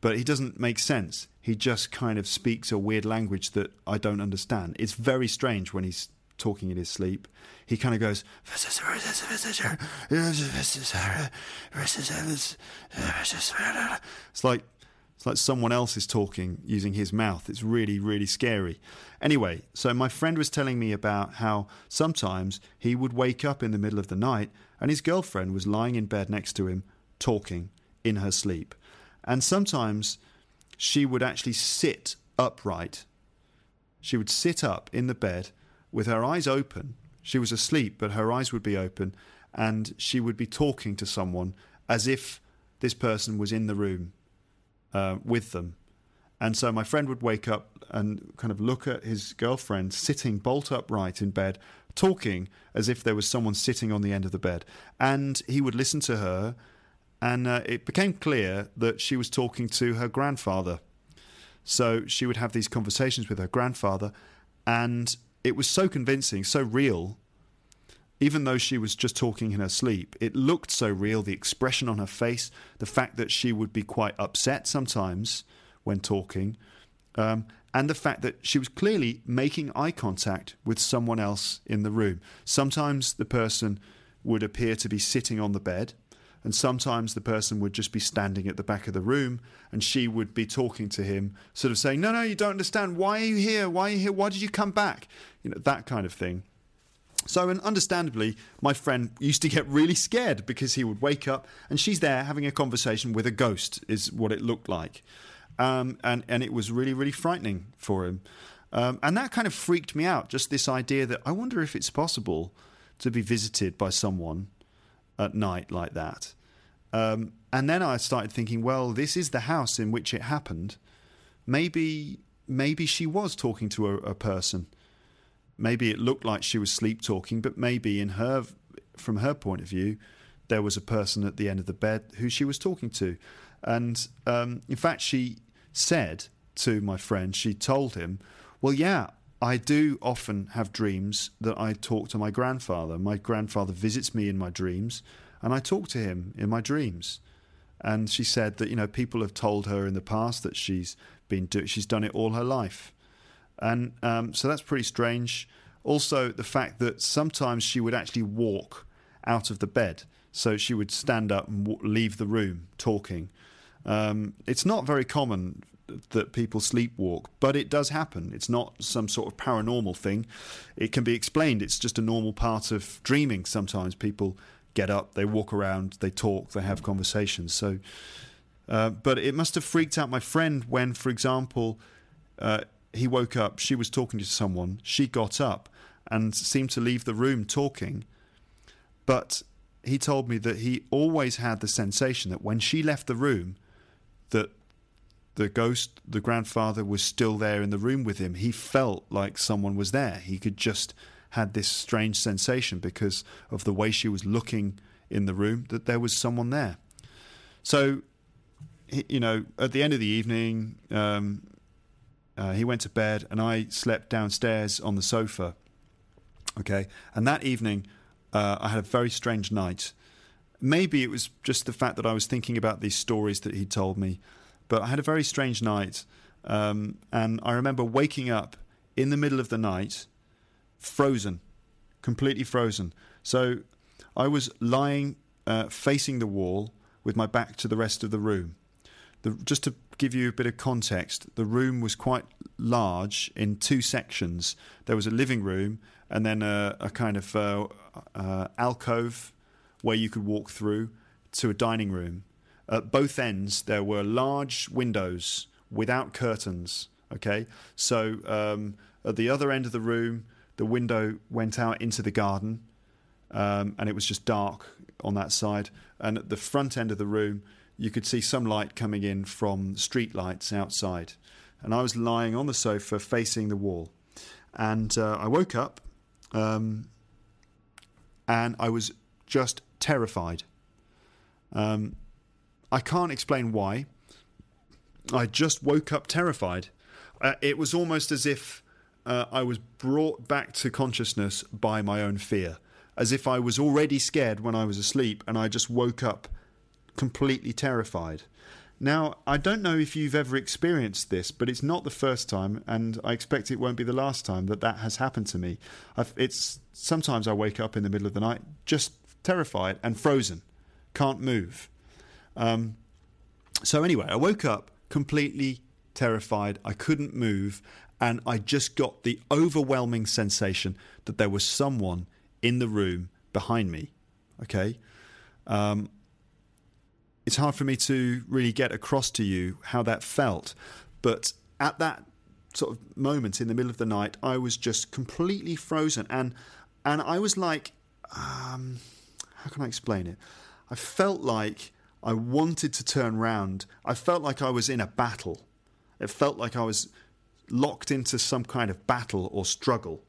but he doesn't make sense. He just kind of speaks a weird language that I don't understand. It's very strange when he's talking in his sleep. He kind of goes, it's like it's like someone else is talking using his mouth. It's really, really scary. Anyway, so my friend was telling me about how sometimes he would wake up in the middle of the night and his girlfriend was lying in bed next to him, talking in her sleep. And sometimes she would actually sit upright. She would sit up in the bed with her eyes open. She was asleep, but her eyes would be open, and she would be talking to someone as if this person was in the room uh, with them. And so my friend would wake up and kind of look at his girlfriend sitting bolt upright in bed, talking as if there was someone sitting on the end of the bed. And he would listen to her, and uh, it became clear that she was talking to her grandfather. So she would have these conversations with her grandfather, and it was so convincing, so real. Even though she was just talking in her sleep, it looked so real. The expression on her face, the fact that she would be quite upset sometimes when talking, um, and the fact that she was clearly making eye contact with someone else in the room. Sometimes the person would appear to be sitting on the bed, and sometimes the person would just be standing at the back of the room and she would be talking to him, sort of saying, No, no, you don't understand. Why are you here? Why are you here? Why did you come back? You know, that kind of thing. So, and understandably, my friend used to get really scared because he would wake up and she's there having a conversation with a ghost, is what it looked like. Um, and, and it was really, really frightening for him. Um, and that kind of freaked me out, just this idea that I wonder if it's possible to be visited by someone at night like that. Um, and then I started thinking, well, this is the house in which it happened. Maybe, maybe she was talking to a, a person. Maybe it looked like she was sleep talking, but maybe in her, from her point of view, there was a person at the end of the bed who she was talking to. And um, in fact, she said to my friend, she told him, Well, yeah, I do often have dreams that I talk to my grandfather. My grandfather visits me in my dreams, and I talk to him in my dreams. And she said that you know people have told her in the past that she's been do- she's done it all her life, and um, so that's pretty strange. Also, the fact that sometimes she would actually walk out of the bed, so she would stand up and w- leave the room talking. Um, it's not very common that people sleepwalk, but it does happen. It's not some sort of paranormal thing. It can be explained. It's just a normal part of dreaming. Sometimes people get up, they walk around, they talk, they have conversations. So, uh, but it must have freaked out my friend when, for example, uh, he woke up, she was talking to someone, she got up and seemed to leave the room talking. But he told me that he always had the sensation that when she left the room, that the ghost, the grandfather, was still there in the room with him. He felt like someone was there. He could just had this strange sensation because of the way she was looking in the room that there was someone there. So, you know, at the end of the evening, um, uh, he went to bed and I slept downstairs on the sofa. Okay. And that evening, uh, I had a very strange night. Maybe it was just the fact that I was thinking about these stories that he told me, but I had a very strange night. Um, and I remember waking up in the middle of the night frozen, completely frozen. So I was lying uh, facing the wall with my back to the rest of the room. The, just to give you a bit of context, the room was quite large in two sections. There was a living room and then a, a kind of uh, uh, alcove where you could walk through to a dining room. At both ends, there were large windows without curtains. Okay, so um, at the other end of the room, the window went out into the garden, um, and it was just dark on that side. And at the front end of the room, you could see some light coming in from street lights outside. And I was lying on the sofa facing the wall. And uh, I woke up um, and I was just terrified. Um, I can't explain why. I just woke up terrified. Uh, it was almost as if uh, I was brought back to consciousness by my own fear, as if I was already scared when I was asleep and I just woke up completely terrified. Now, I don't know if you've ever experienced this, but it's not the first time, and I expect it won't be the last time that that has happened to me. I've, it's sometimes I wake up in the middle of the night just terrified and frozen, can't move. Um, so anyway, I woke up completely terrified. I couldn't move, and I just got the overwhelming sensation that there was someone in the room behind me. Okay. Um, it's hard for me to really get across to you how that felt. But at that sort of moment in the middle of the night, I was just completely frozen, and and I was like, um, how can I explain it? I felt like I wanted to turn round. I felt like I was in a battle. It felt like I was locked into some kind of battle or struggle,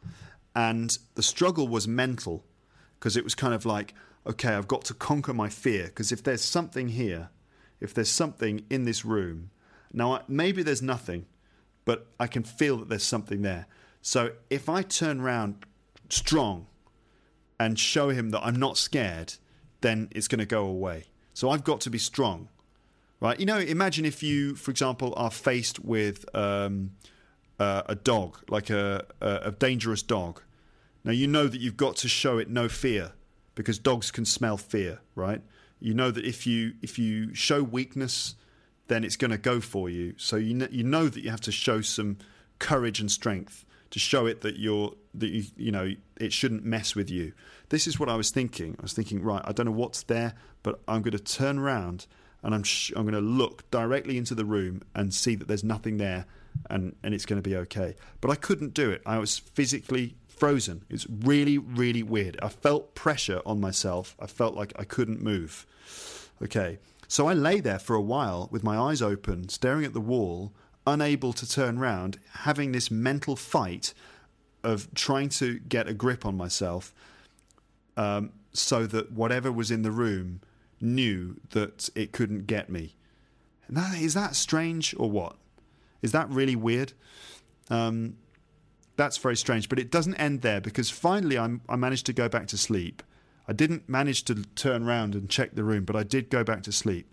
and the struggle was mental because it was kind of like okay, I've got to conquer my fear because if there's something here, if there's something in this room, now maybe there's nothing, but I can feel that there's something there. So if I turn around strong and show him that I'm not scared, then it's going to go away. So I've got to be strong, right? You know, imagine if you, for example, are faced with um, uh, a dog, like a, a, a dangerous dog. Now you know that you've got to show it no fear because dogs can smell fear, right? You know that if you if you show weakness, then it's going to go for you. So you know, you know that you have to show some courage and strength to show it that you're that you you know it shouldn't mess with you. This is what I was thinking. I was thinking, right, I don't know what's there, but I'm going to turn around and I'm sh- I'm going to look directly into the room and see that there's nothing there, and and it's going to be okay. But I couldn't do it. I was physically frozen. It's really, really weird. I felt pressure on myself. I felt like I couldn't move. Okay. So I lay there for a while with my eyes open, staring at the wall, unable to turn round, having this mental fight of trying to get a grip on myself um, so that whatever was in the room knew that it couldn't get me. Is that strange or what? Is that really weird? Um, that's very strange. But it doesn't end there because finally I'm, I managed to go back to sleep. I didn't manage to turn around and check the room, but I did go back to sleep.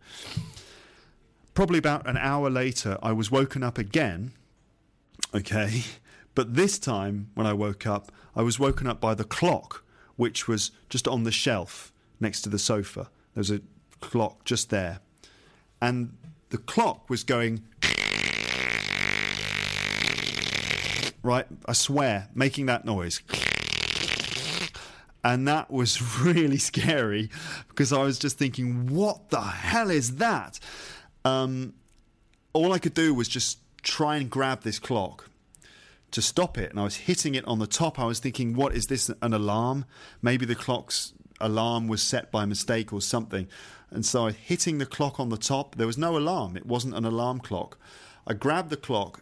Probably about an hour later, I was woken up again. Okay. But this time, when I woke up, I was woken up by the clock, which was just on the shelf next to the sofa. There was a clock just there. And the clock was going right? I swear, making that noise. And that was really scary because I was just thinking, what the hell is that? Um, all I could do was just try and grab this clock to stop it. And I was hitting it on the top. I was thinking, what is this? An alarm? Maybe the clock's alarm was set by mistake or something. And so I hitting the clock on the top. There was no alarm, it wasn't an alarm clock. I grabbed the clock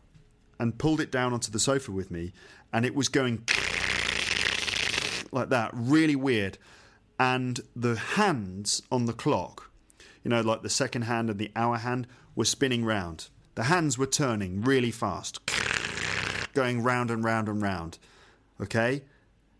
and pulled it down onto the sofa with me, and it was going like that, really weird. And the hands on the clock, you know, like the second hand and the hour hand, were spinning round. The hands were turning really fast, going round and round and round. Okay?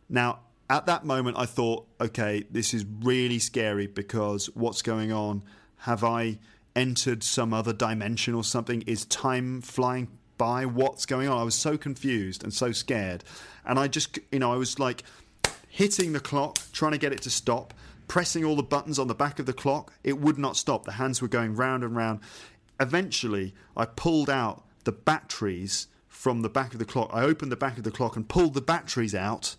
Now, at that moment, I thought, okay, this is really scary because what's going on? Have I entered some other dimension or something? Is time flying by what's going on. I was so confused and so scared. And I just, you know, I was like hitting the clock, trying to get it to stop, pressing all the buttons on the back of the clock. It would not stop. The hands were going round and round. Eventually, I pulled out the batteries from the back of the clock. I opened the back of the clock and pulled the batteries out.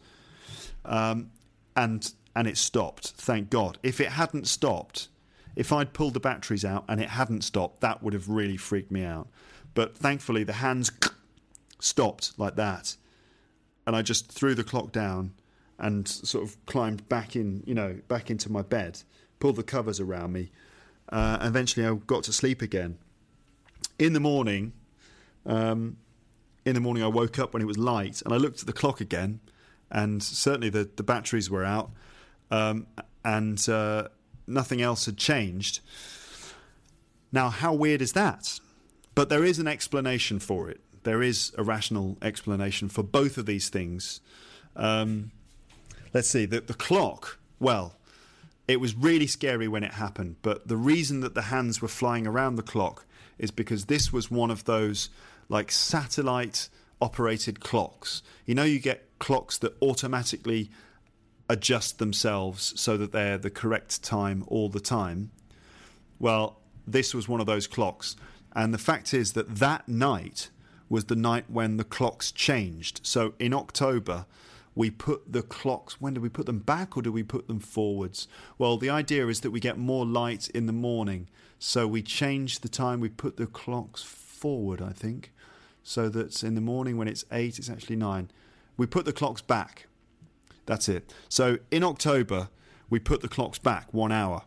Um, and and it stopped. Thank God. If it hadn't stopped, if I'd pulled the batteries out and it hadn't stopped, that would have really freaked me out. But thankfully, the hands stopped like that. And I just threw the clock down and sort of climbed back in, you know, back into my bed, pulled the covers around me. Uh, eventually, I got to sleep again. In the morning, um, in the morning, I woke up when it was light and I looked at the clock again, and certainly the, the batteries were out, um, and uh, nothing else had changed. Now, how weird is that? But there is an explanation for it there is a rational explanation for both of these things. Um, let's see, the, the clock, well, it was really scary when it happened, but the reason that the hands were flying around the clock is because this was one of those like satellite operated clocks. You know, you get clocks that automatically adjust themselves so that they're the correct time all the time. Well, this was one of those clocks. And the fact is that that night was the night when the clocks changed. So in October, we put the clocks, when do we put them back or do we put them forwards? Well, the idea is that we get more light in the morning. So we change the time, we put the clocks forward, I think, so that in the morning when it's eight, it's actually nine. We put the clocks back. That's it. So in October, we put the clocks back one hour.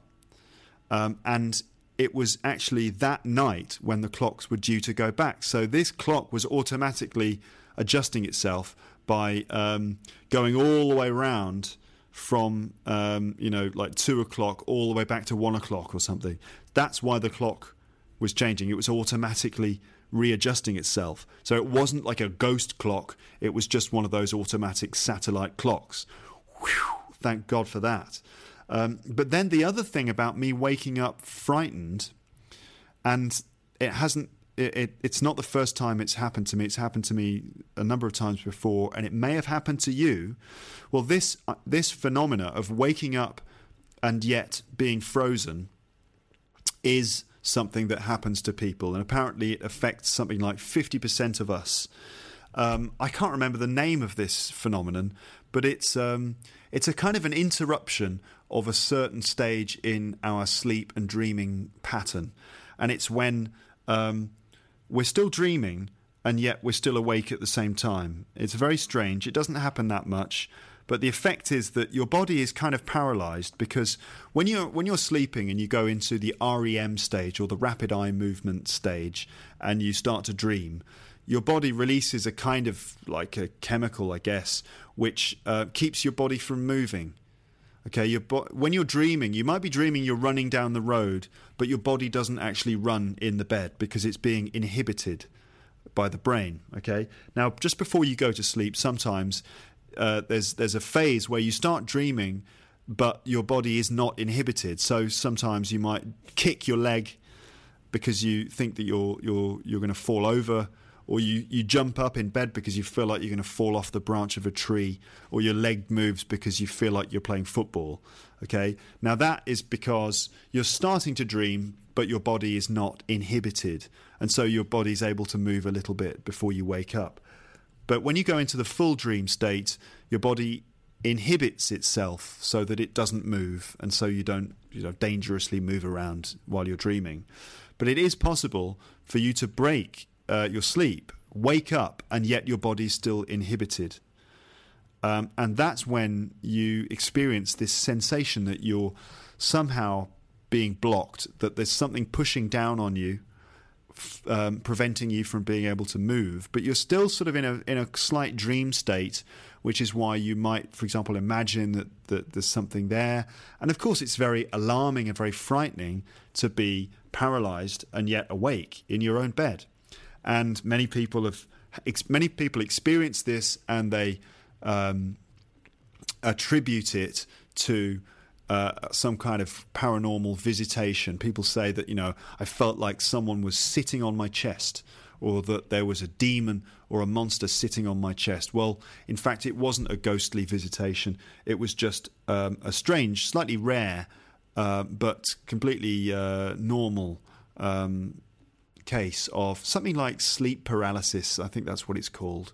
Um, and it was actually that night when the clocks were due to go back. So this clock was automatically adjusting itself by um, going all the way around from um, you know like two o'clock all the way back to one o'clock or something. That's why the clock was changing. It was automatically readjusting itself. So it wasn't like a ghost clock. It was just one of those automatic satellite clocks. Whew, thank God for that. Um, but then the other thing about me waking up frightened, and it hasn't. It, it, it's not the first time it's happened to me. It's happened to me a number of times before, and it may have happened to you. Well, this uh, this phenomena of waking up and yet being frozen is something that happens to people, and apparently it affects something like fifty percent of us. Um, I can't remember the name of this phenomenon, but it's um, it's a kind of an interruption of a certain stage in our sleep and dreaming pattern, and it's when um, we're still dreaming and yet we're still awake at the same time. It's very strange. It doesn't happen that much, but the effect is that your body is kind of paralyzed because when you're when you're sleeping and you go into the REM stage or the rapid eye movement stage and you start to dream, your body releases a kind of like a chemical, I guess, which uh, keeps your body from moving. Okay, your bo- when you're dreaming, you might be dreaming you're running down the road, but your body doesn't actually run in the bed because it's being inhibited by the brain. Okay, now just before you go to sleep, sometimes uh, there's there's a phase where you start dreaming, but your body is not inhibited. So sometimes you might kick your leg because you think that you're you're you're going to fall over or you, you jump up in bed because you feel like you're going to fall off the branch of a tree, or your leg moves because you feel like you're playing football. Okay, now that is because you're starting to dream, but your body is not inhibited, and so your body's able to move a little bit before you wake up. But when you go into the full dream state, your body inhibits itself so that it doesn't move, and so you don't you know, dangerously move around while you're dreaming. But it is possible for you to break uh, your sleep, wake up, and yet your body's still inhibited. Um, and that's when you experience this sensation that you're somehow being blocked, that there's something pushing down on you, um, preventing you from being able to move. But you're still sort of in a in a slight dream state, which is why you might, for example, imagine that, that there's something there. And of course, it's very alarming and very frightening to be paralyzed and yet awake in your own bed and many people have many people experience this and they um, attribute it to uh, some kind of paranormal visitation. People say that you know I felt like someone was sitting on my chest, or that there was a demon or a monster sitting on my chest. Well, in fact, it wasn't a ghostly visitation. It was just um, a strange, slightly rare, uh, but completely uh, normal um, case of something like sleep paralysis. I think that's what it's called.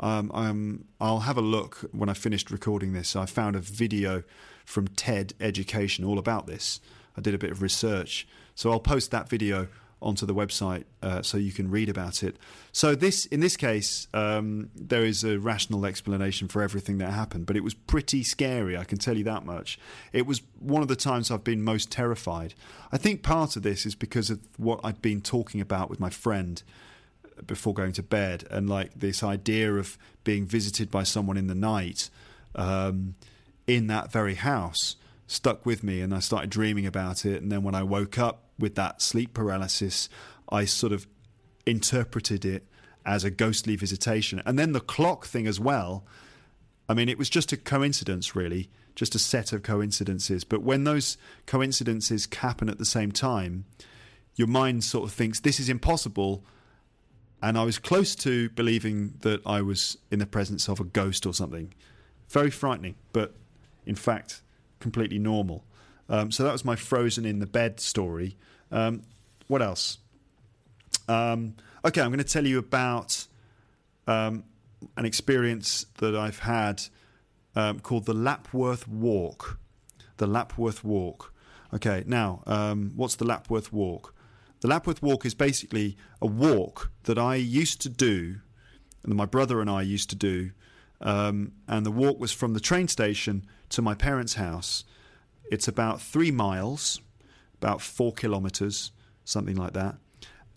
Um, I'll have a look when I finished recording this. I found a video from TED Education all about this. I did a bit of research. So I'll post that video onto the website uh, so you can read about it. So this, in this case, um, there is a rational explanation for everything that happened, but it was pretty scary. I can tell you that much. It was one of the times I've been most terrified. I think part of this is because of what I'd been talking about with my friend before going to bed, and like this idea of being visited by someone in the night um, in that very house stuck with me, and I started dreaming about it. And then when I woke up with that sleep paralysis, I sort of interpreted it as a ghostly visitation. And then the clock thing as well. I mean, it was just a coincidence, really, just a set of coincidences. But when those coincidences happen at the same time, your mind sort of thinks this is impossible. And I was close to believing that I was in the presence of a ghost or something. Very frightening, but in fact, completely normal. Um, so that was my frozen in the bed story. Um, what else? Um, okay, I'm going to tell you about um, an experience that I've had um, called the Lapworth Walk. The Lapworth Walk. Okay, now, um, what's the Lapworth Walk? The Lapworth Walk is basically a walk that I used to do, and my brother and I used to do. And the walk was from the train station to my parents' house. It's about three miles, about four kilometres, something like that.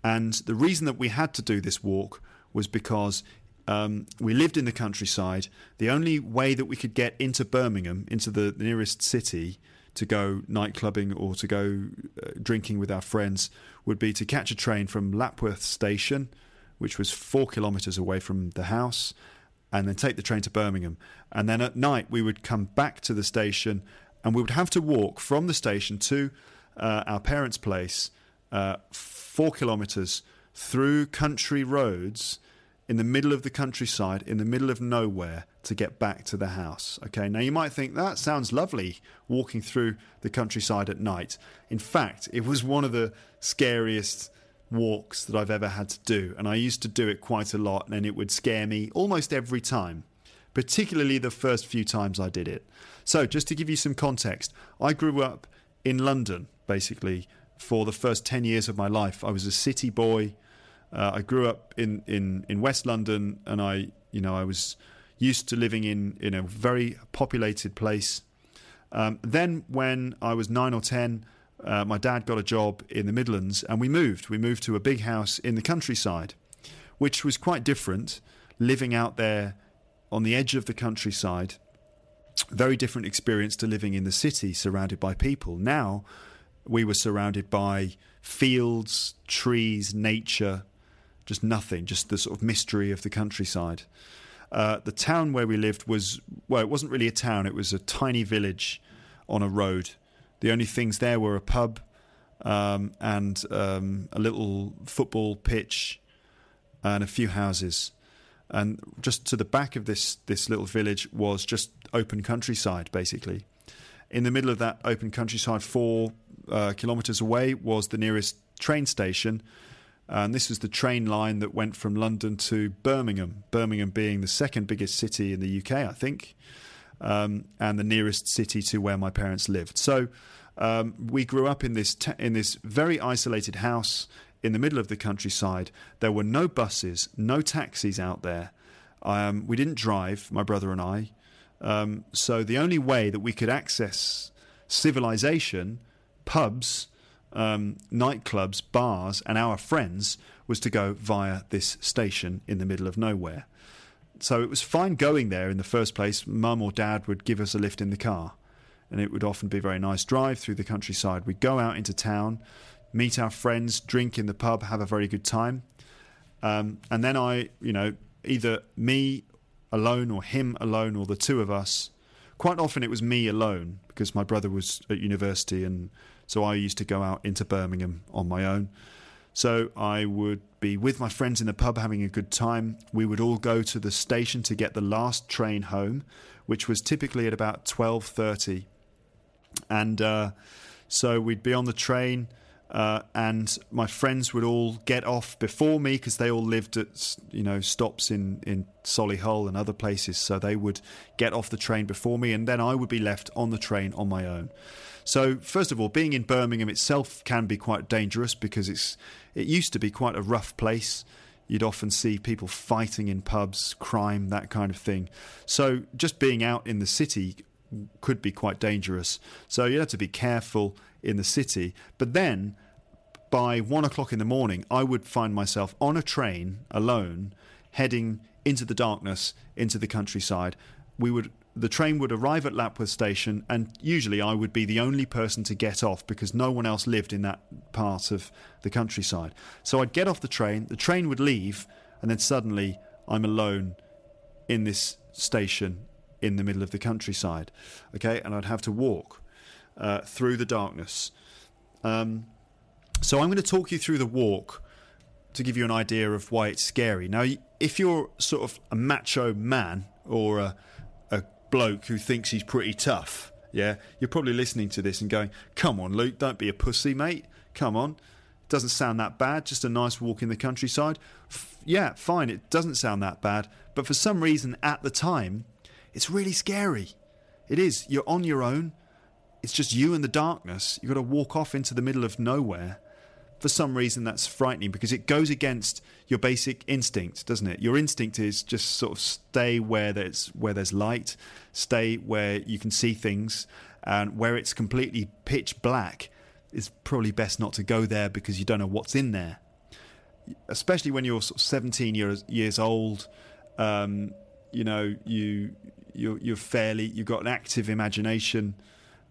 And the reason that we had to do this walk was because um, we lived in the countryside. The only way that we could get into Birmingham, into the nearest city, to go nightclubbing or to go uh, drinking with our friends, would be to catch a train from Lapworth Station, which was four kilometres away from the house, and then take the train to Birmingham. And then at night, we would come back to the station and we would have to walk from the station to uh, our parents' place uh, four kilometres through country roads in the middle of the countryside, in the middle of nowhere, to get back to the house. Okay, now you might think that sounds lovely walking through the countryside at night. In fact, it was one of the scariest walks that I've ever had to do, and I used to do it quite a lot, and it would scare me almost every time, particularly the first few times I did it. So, just to give you some context, I grew up in London, basically, for the first 10 years of my life. I was a city boy. Uh, I grew up in, in, in West London and I, you know, I was used to living in, in a very populated place. Um, then when I was nine or 10, uh, my dad got a job in the Midlands and we moved. We moved to a big house in the countryside, which was quite different, living out there on the edge of the countryside. Very different experience to living in the city surrounded by people. Now, we were surrounded by fields, trees, nature, just nothing, just the sort of mystery of the countryside. Uh, the town where we lived was, well, it wasn't really a town, it was a tiny village on a road. The only things there were a pub um, and um, a little football pitch and a few houses. And just to the back of this, this little village was just open countryside, basically. In the middle of that open countryside, four uh, kilometres away was the nearest train station. And this was the train line that went from London to Birmingham, Birmingham being the second biggest city in the UK, I think, um, and the nearest city to where my parents lived. So um, we grew up in this, in this very isolated house in the middle of the countryside. There were no buses, no taxis out there. Um, we didn't drive, my brother and I. Um, so the only way that we could access civilization pubs, um, nightclubs, bars, and our friends was to go via this station in the middle of nowhere. So it was fine going there in the first place. Mum or dad would give us a lift in the car, and it would often be a very nice drive through the countryside. We'd go out into town, meet our friends, drink in the pub, have a very good time. Um, and then I, you know, either me alone or him alone or the two of us. Quite often it was me alone because my brother was at university and so I used to go out into Birmingham on my own. So I would be with my friends in the pub having a good time. We would all go to the station to get the last train home, which was typically at about 12:30. And uh, so we'd be on the train uh, and my friends would all get off before me because they all lived at you know stops in in Solihull and other places. So they would get off the train before me, and then I would be left on the train on my own. So first of all, being in Birmingham itself can be quite dangerous because it's it used to be quite a rough place. You'd often see people fighting in pubs, crime, that kind of thing. So just being out in the city could be quite dangerous. So you have to be careful in the city. But then by one o'clock in the morning, I would find myself on a train alone, heading into the darkness, into the countryside. We would the train would arrive at Lapworth station, and usually I would be the only person to get off because no one else lived in that part of the countryside. So I'd get off the train, the train would leave, and then suddenly I'm alone in this station in the middle of the countryside. Okay, and I'd have to walk uh, through the darkness. Um, so I'm going to talk you through the walk to give you an idea of why it's scary. Now, if you're sort of a macho man or a, a bloke who thinks he's pretty tough, yeah, you're probably listening to this and going, "Come on, Luke, don't be a pussy, mate. Come on." It Doesn't sound that bad. Just a nice walk in the countryside. F- yeah, fine. It doesn't sound that bad. But for some reason, at the time, it's really scary. It is. You're on your own. It's just you and the darkness. You've got to walk off into the middle of nowhere. For some reason, that's frightening because it goes against your basic instinct, doesn't it? Your instinct is just sort of stay where there's where there's light, stay where you can see things, and where it's completely pitch black. It's probably best not to go there because you don't know what's in there. Especially when you're sort of 17 years years old, um, you know you you're, you're fairly you've got an active imagination.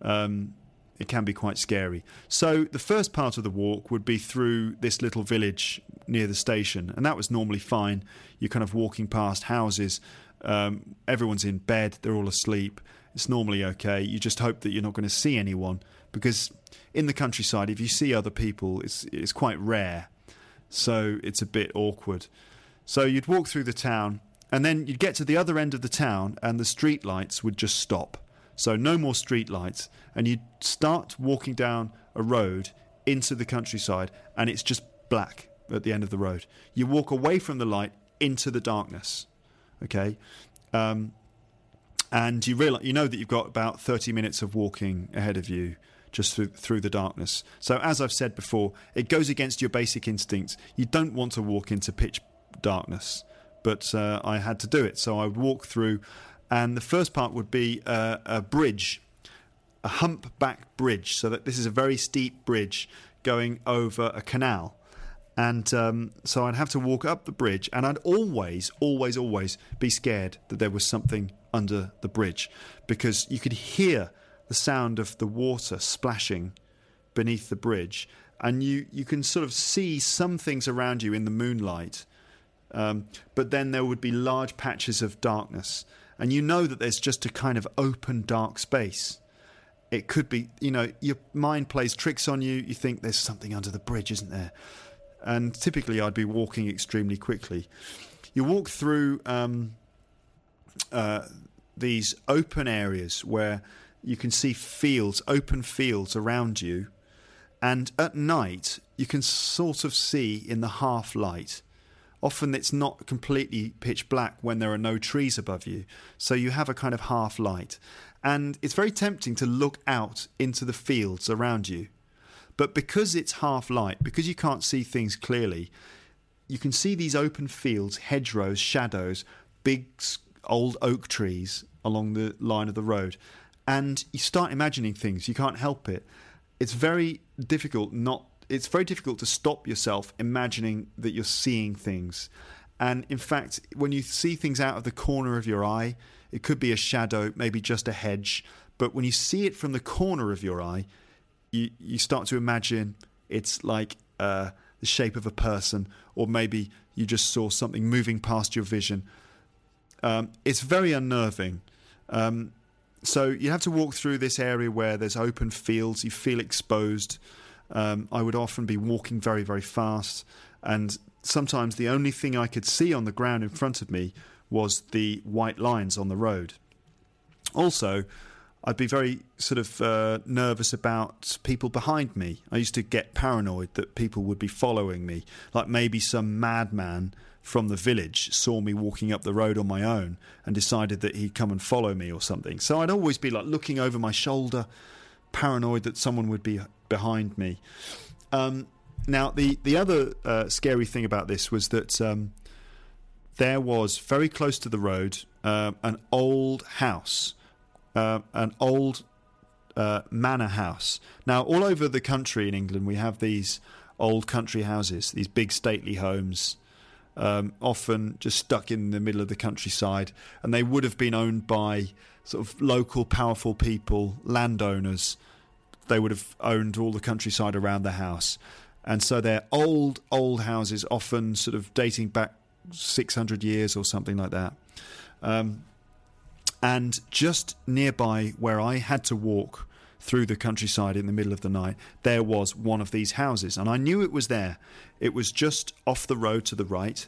Um, it can be quite scary. So the first part of the walk would be through this little village near the station, and that was normally fine. You're kind of walking past houses. Um, everyone's in bed. They're all asleep. It's normally okay. You just hope that you're not going to see anyone because in the countryside, if you see other people, it's it's quite rare. So it's a bit awkward. So you'd walk through the town and then you'd get to the other end of the town, and the street lights would just stop. So, no more street lights. And you'd start walking down a road into the countryside, and it's just black at the end of the road. You walk away from the light into the darkness. Okay? Um, and you realize, you know that you've got about 30 minutes of walking ahead of you just through, through the darkness. So, as I've said before, it goes against your basic instincts. You don't want to walk into pitch darkness but uh, I had to do it. So I would walk through, and the first part would be a bridge, a humpback bridge. So that this is a very steep bridge going over a canal. And um, so I'd have to walk up the bridge, and I'd always, always, always be scared that there was something under the bridge because you could hear the sound of the water splashing beneath the bridge, and you, you can sort of see some things around you in the moonlight um, but then there would be large patches of darkness. And you know that there's just a kind of open, dark space. It could be, you know, your mind plays tricks on you. You think there's something under the bridge, isn't there? And typically I'd be walking extremely quickly. You walk through um, uh, these open areas where you can see fields, open fields around you. And at night, you can sort of see in the half light often it's not completely pitch black when there are no trees above you. So you have a kind of half light. And it's very tempting to look out into the fields around you. But because it's half light, because you can't see things clearly, you can see these open fields, hedgerows, shadows, big old oak trees along the line of the road. And you start imagining things. You can't help it. It's very difficult not it's very difficult to stop yourself imagining that you're seeing things. And in fact, when you see things out of the corner of your eye, it could be a shadow, maybe just a hedge. But when you see it from the corner of your eye, you, you start to imagine it's like uh, the shape of a person, or maybe you just saw something moving past your vision. Um, it's very unnerving. Um, so you have to walk through this area where there's open fields, you feel exposed. Um, I would often be walking very, very fast, and sometimes the only thing I could see on the ground in front of me was the white lines on the road. Also, I'd be very sort of uh, nervous about people behind me. I used to get paranoid that people would be following me, like maybe some madman from the village saw me walking up the road on my own and decided that he'd come and follow me or something. So I'd always be like looking over my shoulder, paranoid that someone would be behind me. Um, now, the the other uh, scary thing about this was that um, there was very close to the road uh, an old house, uh, an old uh, manor house. Now, all over the country in England, we have these old country houses, these big stately homes. Um, often just stuck in the middle of the countryside, and they would have been owned by sort of local powerful people, landowners, they would have owned all the countryside around the house. And so they're old, old houses, often sort of dating back 600 years or something like that. Um, and just nearby where I had to walk through the countryside in the middle of the night, there was one of these houses. And I knew it was there. It was just off the road to the right,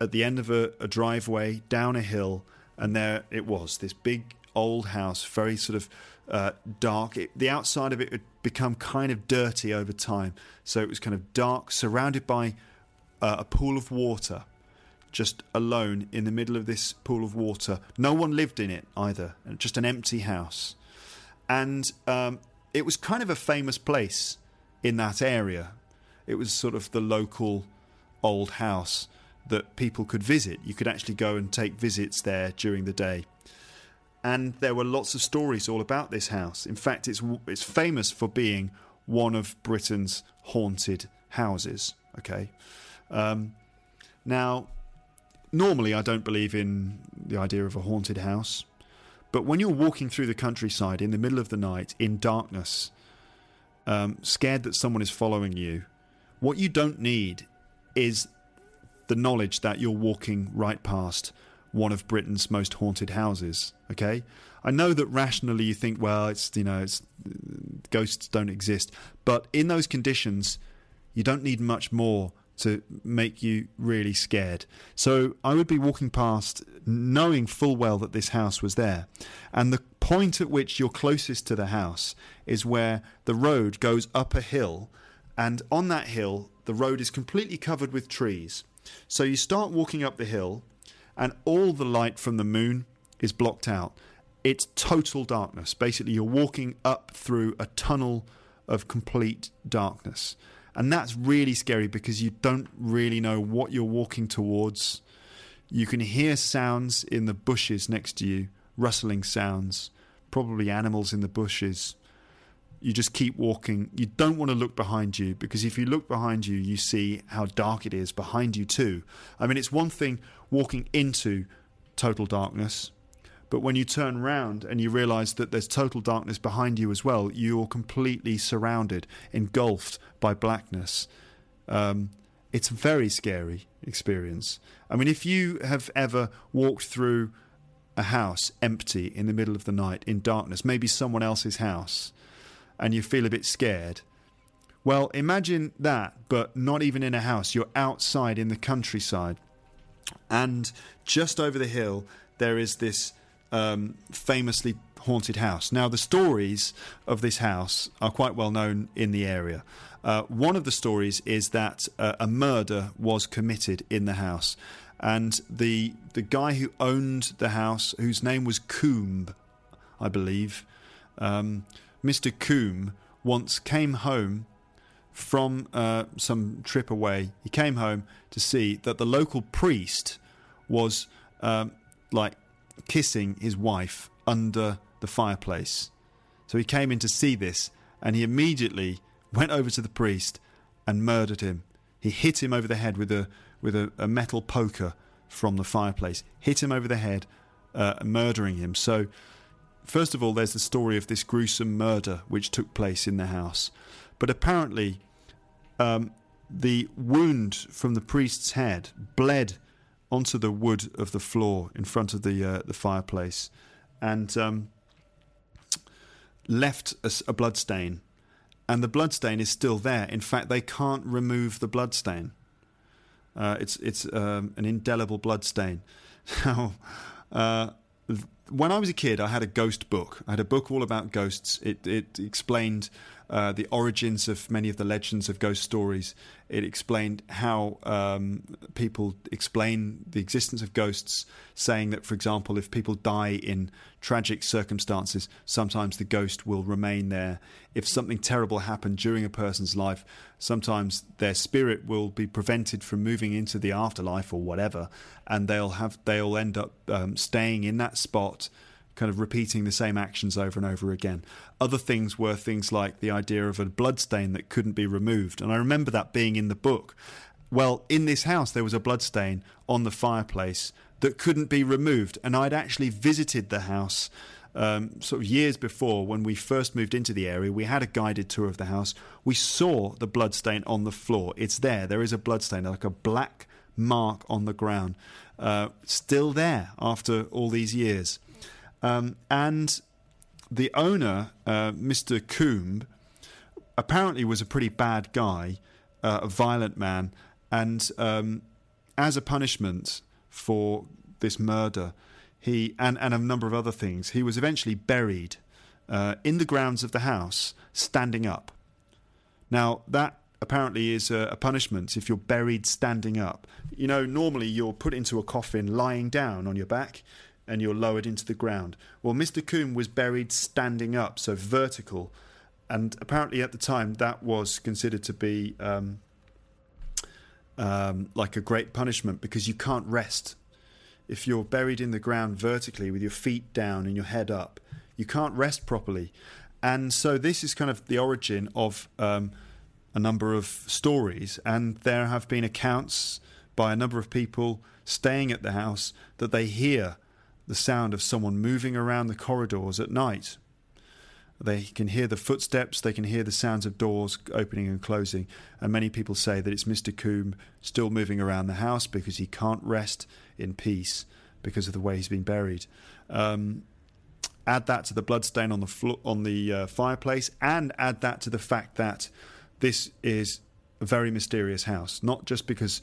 at the end of a, a driveway, down a hill. And there it was, this big old house, very sort of uh, dark. It, the outside of it had become kind of dirty over time. So it was kind of dark, surrounded by uh, a pool of water just alone in the middle of this pool of water. No one lived in it either, just an empty house. And um, it was kind of a famous place in that area. It was sort of the local old house that people could visit. You could actually go and take visits there during the day. And there were lots of stories all about this house. In fact, it's it's famous for being one of Britain's haunted houses. Okay, um, now normally I don't believe in the idea of a haunted house, but when you're walking through the countryside in the middle of the night in darkness, um, scared that someone is following you, what you don't need is the knowledge that you're walking right past one of Britain's most haunted houses. Okay, I know that rationally you think, well, it's you know, it's ghosts don't exist, but in those conditions, you don't need much more to make you really scared. So I would be walking past knowing full well that this house was there. And the point at which you're closest to the house is where the road goes up a hill. And on that hill, the road is completely covered with trees. So you start walking up the hill, and all the light from the moon is blocked out. It's total darkness. Basically, you're walking up through a tunnel of complete darkness. And that's really scary because you don't really know what you're walking towards. You can hear sounds in the bushes next to you, rustling sounds, probably animals in the bushes. You just keep walking. You don't want to look behind you because if you look behind you, you see how dark it is behind you, too. I mean, it's one thing walking into total darkness, but when you turn round and you realize that there's total darkness behind you as well, you're completely surrounded, engulfed by blackness. Um, it's a very scary experience. I mean, if you have ever walked through a house empty in the middle of the night in darkness, maybe someone else's house, and you feel a bit scared, well, imagine that, but not even in a house. You're outside in the countryside. And just over the hill, there is this um, famously haunted house. Now, the stories of this house are quite well known in the area. Uh, one of the stories is that uh, a murder was committed in the house, and the the guy who owned the house, whose name was Coombe, I believe, um, Mr. Coombe, once came home from uh, some trip away. He came home to see that the local priest was um, like kissing his wife under the fireplace. So he came in to see this, and he immediately went over to the priest and murdered him. He hit him over the head with a with a, a metal poker from the fireplace. Hit him over the head, uh, murdering him. So, first of all, there's the story of this gruesome murder which took place in the house. But apparently, um, the wound from the priest's head bled onto the wood of the floor in front of the uh, the fireplace, and um, left a, a blood stain. And the blood stain is still there. In fact, they can't remove the blood stain. Uh, it's it's um, an indelible blood stain. Now, uh, when I was a kid, I had a ghost book. I had a book all about ghosts. It it explained uh, the origins of many of the legends of ghost stories. It explained how um, people explain the existence of ghosts, saying that, for example, if people die in tragic circumstances, sometimes the ghost will remain there. If something terrible happened during a person's life, sometimes their spirit will be prevented from moving into the afterlife or whatever, and they'll have they'll end up um, staying in that spot kind of repeating the same actions over and over again. Other things were things like the idea of a bloodstain that couldn't be removed. And I remember that being in the book. Well, in this house, there was a bloodstain on the fireplace that couldn't be removed. And I'd actually visited the house um, sort of years before when we first moved into the area. We had a guided tour of the house. We saw the bloodstain on the floor. It's there. There is a bloodstain, like a black mark on the ground, uh, still there after all these years. Um, and the owner, uh, Mr. Coombe, apparently was a pretty bad guy, uh, a violent man, and um, as a punishment for this murder, he and, and a number of other things, he was eventually buried uh, in the grounds of the house, standing up. Now that apparently is a, a, punishment if you're buried standing up. You know, normally you're put into a coffin lying down on your back and you're lowered into the ground. Well, Mr. Coombe was buried standing up, so vertical, and apparently at the time that was considered to be um, um, like a great punishment because you can't rest. If you're buried in the ground vertically with your feet down and your head up, you can't rest properly. And so this is kind of the origin of um, a number of stories, and there have been accounts by a number of people staying at the house that they hear the sound of someone moving around the corridors at night. They can hear the footsteps, they can hear the sounds of doors opening and closing, and many people say that it's Mr. Coombe still moving around the house because he can't rest in peace because of the way he's been buried. Um, add that to the bloodstain on the flo- on the uh, fireplace, and add that to the fact that this is a very mysterious house, not just because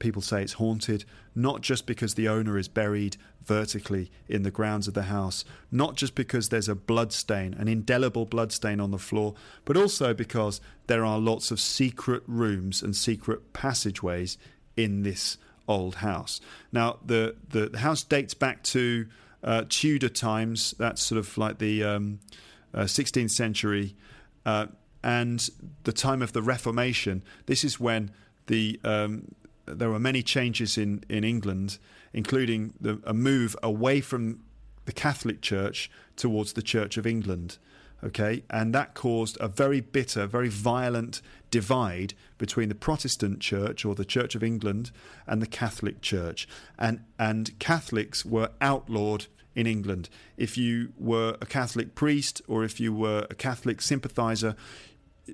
people say it's haunted, not just because the owner is buried vertically in the grounds of the house, not just because there's a blood stain, an indelible blood stain on the floor, but also because there are lots of secret rooms and secret passageways in this old house. Now, the, the, house dates back to uh, Tudor times, that's sort of like the um, uh, 16th century. Uh, and the time of the Reformation, this is when the um, there were many changes in, in England, including the, a move away from the Catholic Church towards the Church of England. Okay, and that caused a very bitter, very violent divide between the Protestant Church or the Church of England and the Catholic Church, and and Catholics were outlawed in England. If you were a Catholic priest or if you were a Catholic sympathiser,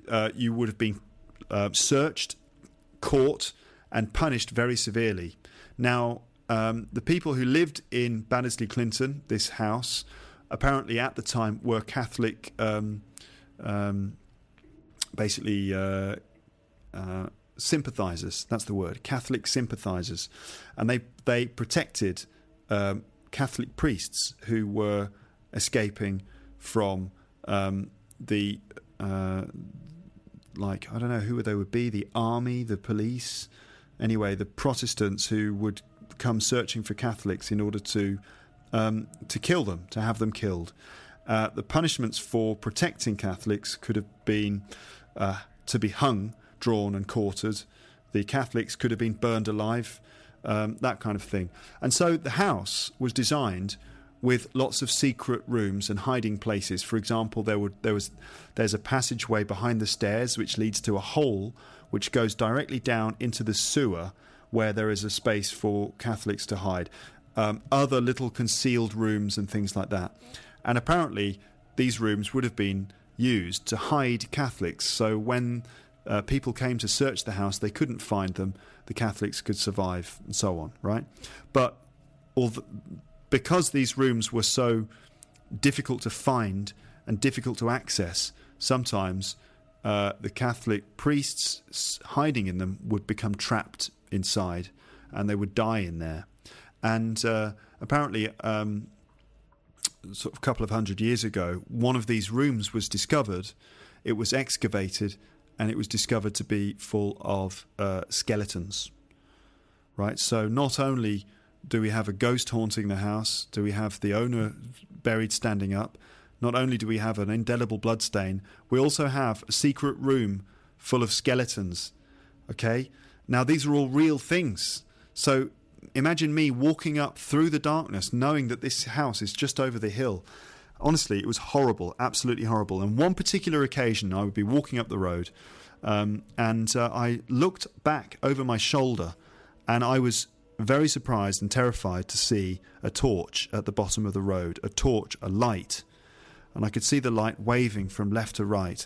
uh, you would have been uh, searched, caught, and punished very severely. Now, um, the people who lived in Baddesley Clinton, this house, apparently at the time were Catholic, um, um, basically uh, uh, sympathisers. That's the word, Catholic sympathisers, and they they protected um, Catholic priests who were escaping from um, the uh, like I don't know who they would be, the army, the police anyway, the Protestants who would come searching for Catholics in order to um, to kill them, to have them killed. Uh, the punishments for protecting Catholics could have been uh, to be hung, drawn, and quartered. The Catholics could have been burned alive, um, that kind of thing. And so the house was designed with lots of secret rooms and hiding places. For example, there would there was there's a passageway behind the stairs which leads to a hole which goes directly down into the sewer where there is a space for Catholics to hide. Um, other little concealed rooms and things like that. And apparently, these rooms would have been used to hide Catholics. So when uh, people came to search the house, they couldn't find them. The Catholics could survive, and so on. Right? But because these rooms were so difficult to find and difficult to access, sometimes uh, the Catholic priests hiding in them would become trapped inside and they would die in there. And uh, apparently, um, sort of a couple of hundred years ago, one of these rooms was discovered. It was excavated and it was discovered to be full of uh, skeletons. Right? So, not only do we have a ghost haunting the house, do we have the owner buried standing up, not only do we have an indelible bloodstain, we also have a secret room full of skeletons. Okay? Now, these are all real things. So imagine me walking up through the darkness knowing that this house is just over the hill. Honestly, it was horrible, absolutely horrible. And one particular occasion, I would be walking up the road um, and uh, I looked back over my shoulder and I was very surprised and terrified to see a torch at the bottom of the road, a torch, a light and I could see the light waving from left to right.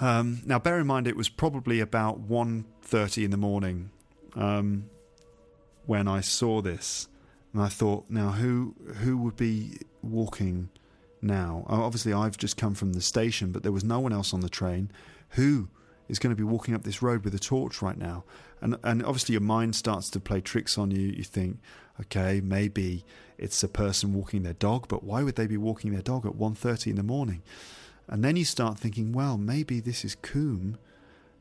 Um, now, bear in mind, it was probably about 1.30 in the morning. Um, when I saw this, and I thought, now who who would be walking now? Obviously, I've just come from the station, but there was no one else on the train. Who is going to be walking up this road with a torch right now? And and obviously, your mind starts to play tricks on you. You think, okay, maybe it's a person walking their dog, but why would they be walking their dog at 1.30 in the morning? And then you start thinking, well, maybe this is Coombe.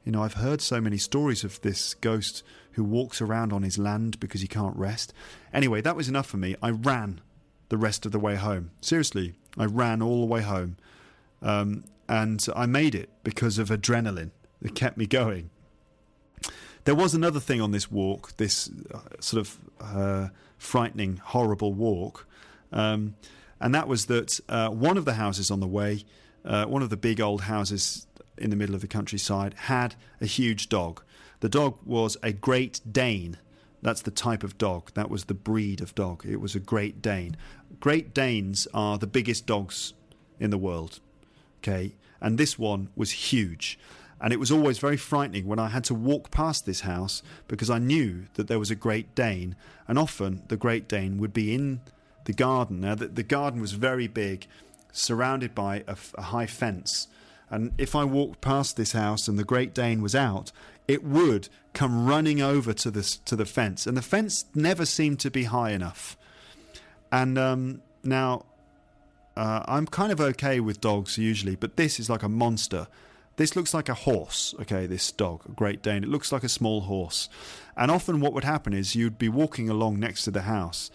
You know, I've heard so many stories of this ghost who walks around on his land because he can't rest. Anyway, that was enough for me. I ran the rest of the way home. Seriously, I ran all the way home. Um, and I made it because of adrenaline that kept me going. There was another thing on this walk, this uh, sort of uh, frightening, horrible walk, um, and that was that uh, one of the houses on the way, uh, one of the big old houses in the middle of the countryside, had a huge dog. The dog was a Great Dane. That's the type of dog. That was the breed of dog. It was a Great Dane. Great Danes are the biggest dogs in the world. Okay, and this one was huge. And it was always very frightening when I had to walk past this house because I knew that there was a Great Dane, and often the Great Dane would be in the garden. Now, the, the garden was very big, surrounded by a, a high fence. And if I walked past this house and the Great Dane was out, it would come running over to the to the fence, and the fence never seemed to be high enough. And um, now, uh, I'm kind of okay with dogs usually, but this is like a monster. This looks like a horse, okay, this dog, a Great Dane. It looks like a small horse. And often what would happen is you'd be walking along next to the house,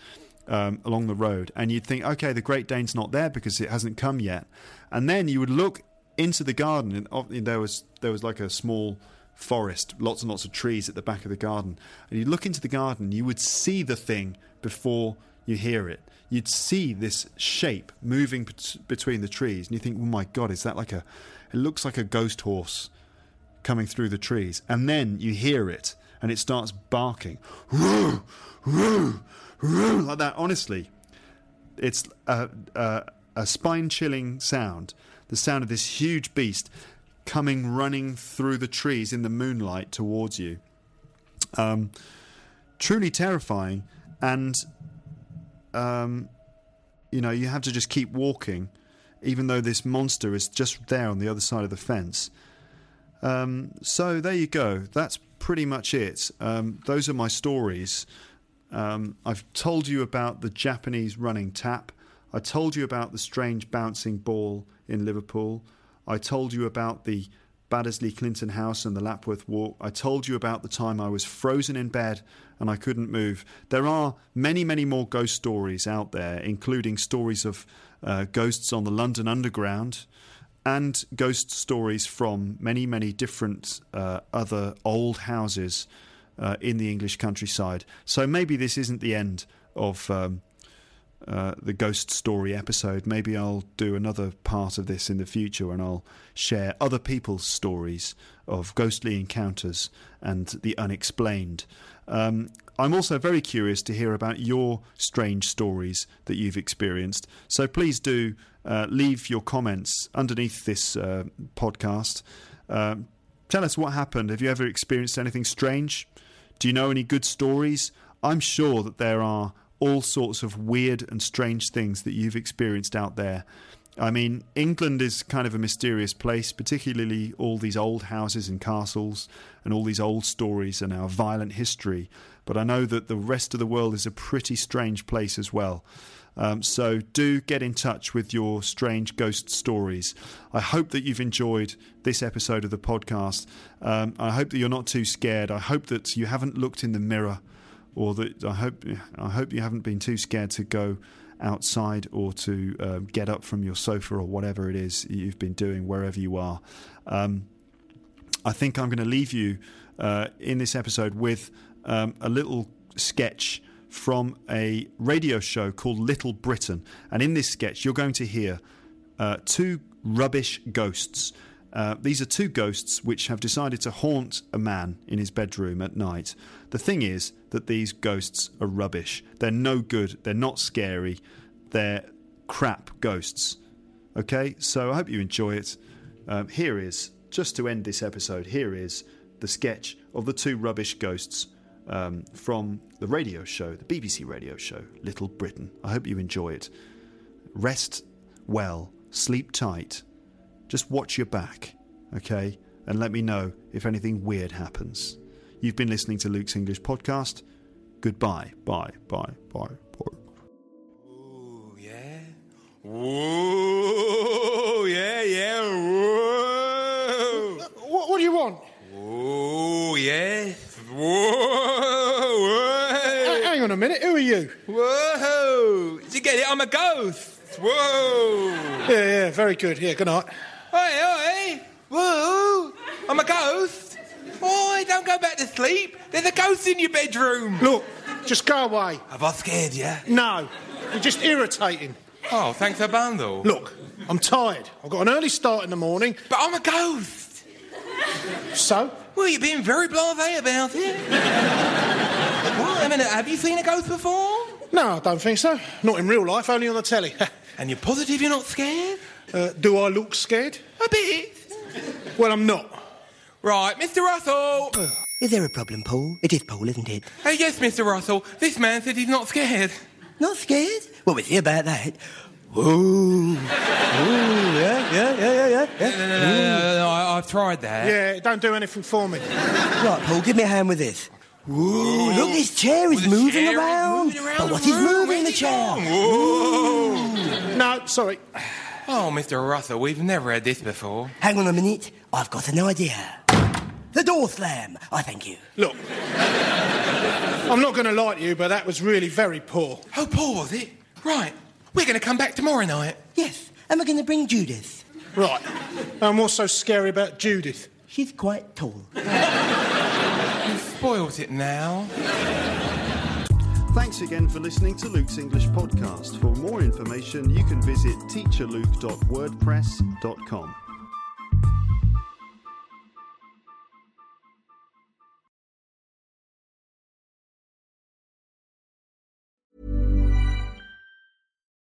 um, along the road, and you'd think, okay, the Great Dane's not there because it hasn't come yet. And then you would look into the garden, and there was there was like a small forest, lots and lots of trees at the back of the garden. And you look into the garden, you would see the thing before you hear it. You'd see this shape moving between the trees, and you think, "Oh my God, is that like a it looks like a ghost horse coming through the trees. And then you hear it and it starts barking. like that. Honestly, it's a, a, a spine chilling sound. The sound of this huge beast coming running through the trees in the moonlight towards you. Um, truly terrifying. And, um, you know, you have to just keep walking even though this monster is just there on the other side of the fence. Um, so there you go. That's pretty much it. Um, those are my stories. Um, I've told you about the Japanese running tap. I told you about the strange bouncing ball in Liverpool. I told you about the Baddesley Clinton House and the Lapworth Walk. I told you about the time I was frozen in bed and I couldn't move. There are many, many more ghost stories out there, including stories of uh, ghosts on the London Underground, and ghost stories from many, many different uh, other old houses uh, in the English countryside. So maybe this isn't the end of um, uh, the ghost story episode. Maybe I'll do another part of this in the future and I'll share other people's stories of ghostly encounters and the unexplained. Um, I'm also very curious to hear about your strange stories that you've experienced. So please do uh, leave your comments underneath this uh, podcast. Um, tell us what happened. Have you ever experienced anything strange? Do you know any good stories? I'm sure that there are all sorts of weird and strange things that you've experienced out there. I mean, England is kind of a mysterious place, particularly all these old houses and castles and all these old stories and our violent history. But I know that the rest of the world is a pretty strange place as well. Um, so do get in touch with your strange ghost stories. I hope that you've enjoyed this episode of the podcast. Um, I hope that you're not too scared. I hope that you haven't looked in the mirror, or that I hope I hope you haven't been too scared to go outside or to uh, get up from your sofa or whatever it is you've been doing wherever you are. Um, I think I'm going to leave you uh, in this episode with um, a little sketch from a radio show called Little Britain. And in this sketch, you're going to hear uh, two rubbish ghosts. Uh, these are two ghosts which have decided to haunt a man in his bedroom at night. The thing is that these ghosts are rubbish. They're no good. They're not scary. They're crap ghosts. Okay, so I hope you enjoy it. Um, here is, just to end this episode, here is the sketch of the two rubbish ghosts um, from the radio show, the BBC radio show, Little Britain. I hope you enjoy it. Rest well, sleep tight, just watch your back, okay? And let me know if anything weird happens. You've been listening to Luke's English podcast. Goodbye. Bye. Bye. Bye. Bye. Ooh, yeah. Whoa, yeah, yeah. Whoa. What, what do you want? Whoa, yeah. Whoa, H- whoa. hang on a minute. Who are you? Whoa. Did you get it? I'm a ghost. Whoa. Yeah, yeah. Very good. Yeah. Good night. Hey, hey. Whoa. I'm a ghost. Oi, don't go back to sleep. There's a ghost in your bedroom. Look, just go away. Have I scared you? No, you're just irritating. Oh, thanks for bundle. Look, I'm tired. I've got an early start in the morning. But I'm a ghost. So, Well, you're being very blasé about it. what? I mean, have you seen a ghost before? no, I don't think so. Not in real life. Only on the telly. And you're positive you're not scared? uh, do I look scared? A bit. Well, I'm not. Right, Mr. Russell. Is there a problem, Paul? It is Paul, isn't it? Hey, yes, Mr. Russell. This man said he's not scared. Not scared? What was he about that? Whoa. Ooh, yeah, yeah, yeah, yeah, yeah. yeah. No, no, no, no, no, I, I've tried that. Yeah, it don't do anything for me. Right, Paul, give me a hand with this. Ooh, look, this chair is Well, moving, chair is around. moving around But what is moving the chair? Ooh. No, sorry. Oh, Mr. Russell, we've never had this before. Hang on a minute. I've got an idea. The door slam. I thank you. Look, I'm not going to lie to you, but that was really very poor. How poor was it? Right. We're going to come back tomorrow night. Yes, and we're going to bring Judith. Right. And what's so scary about Judith? She's quite tall. You spoilt it now. Thanks again for listening to Luke's English podcast. For more information, you can visit teacherluke.wordpress.com.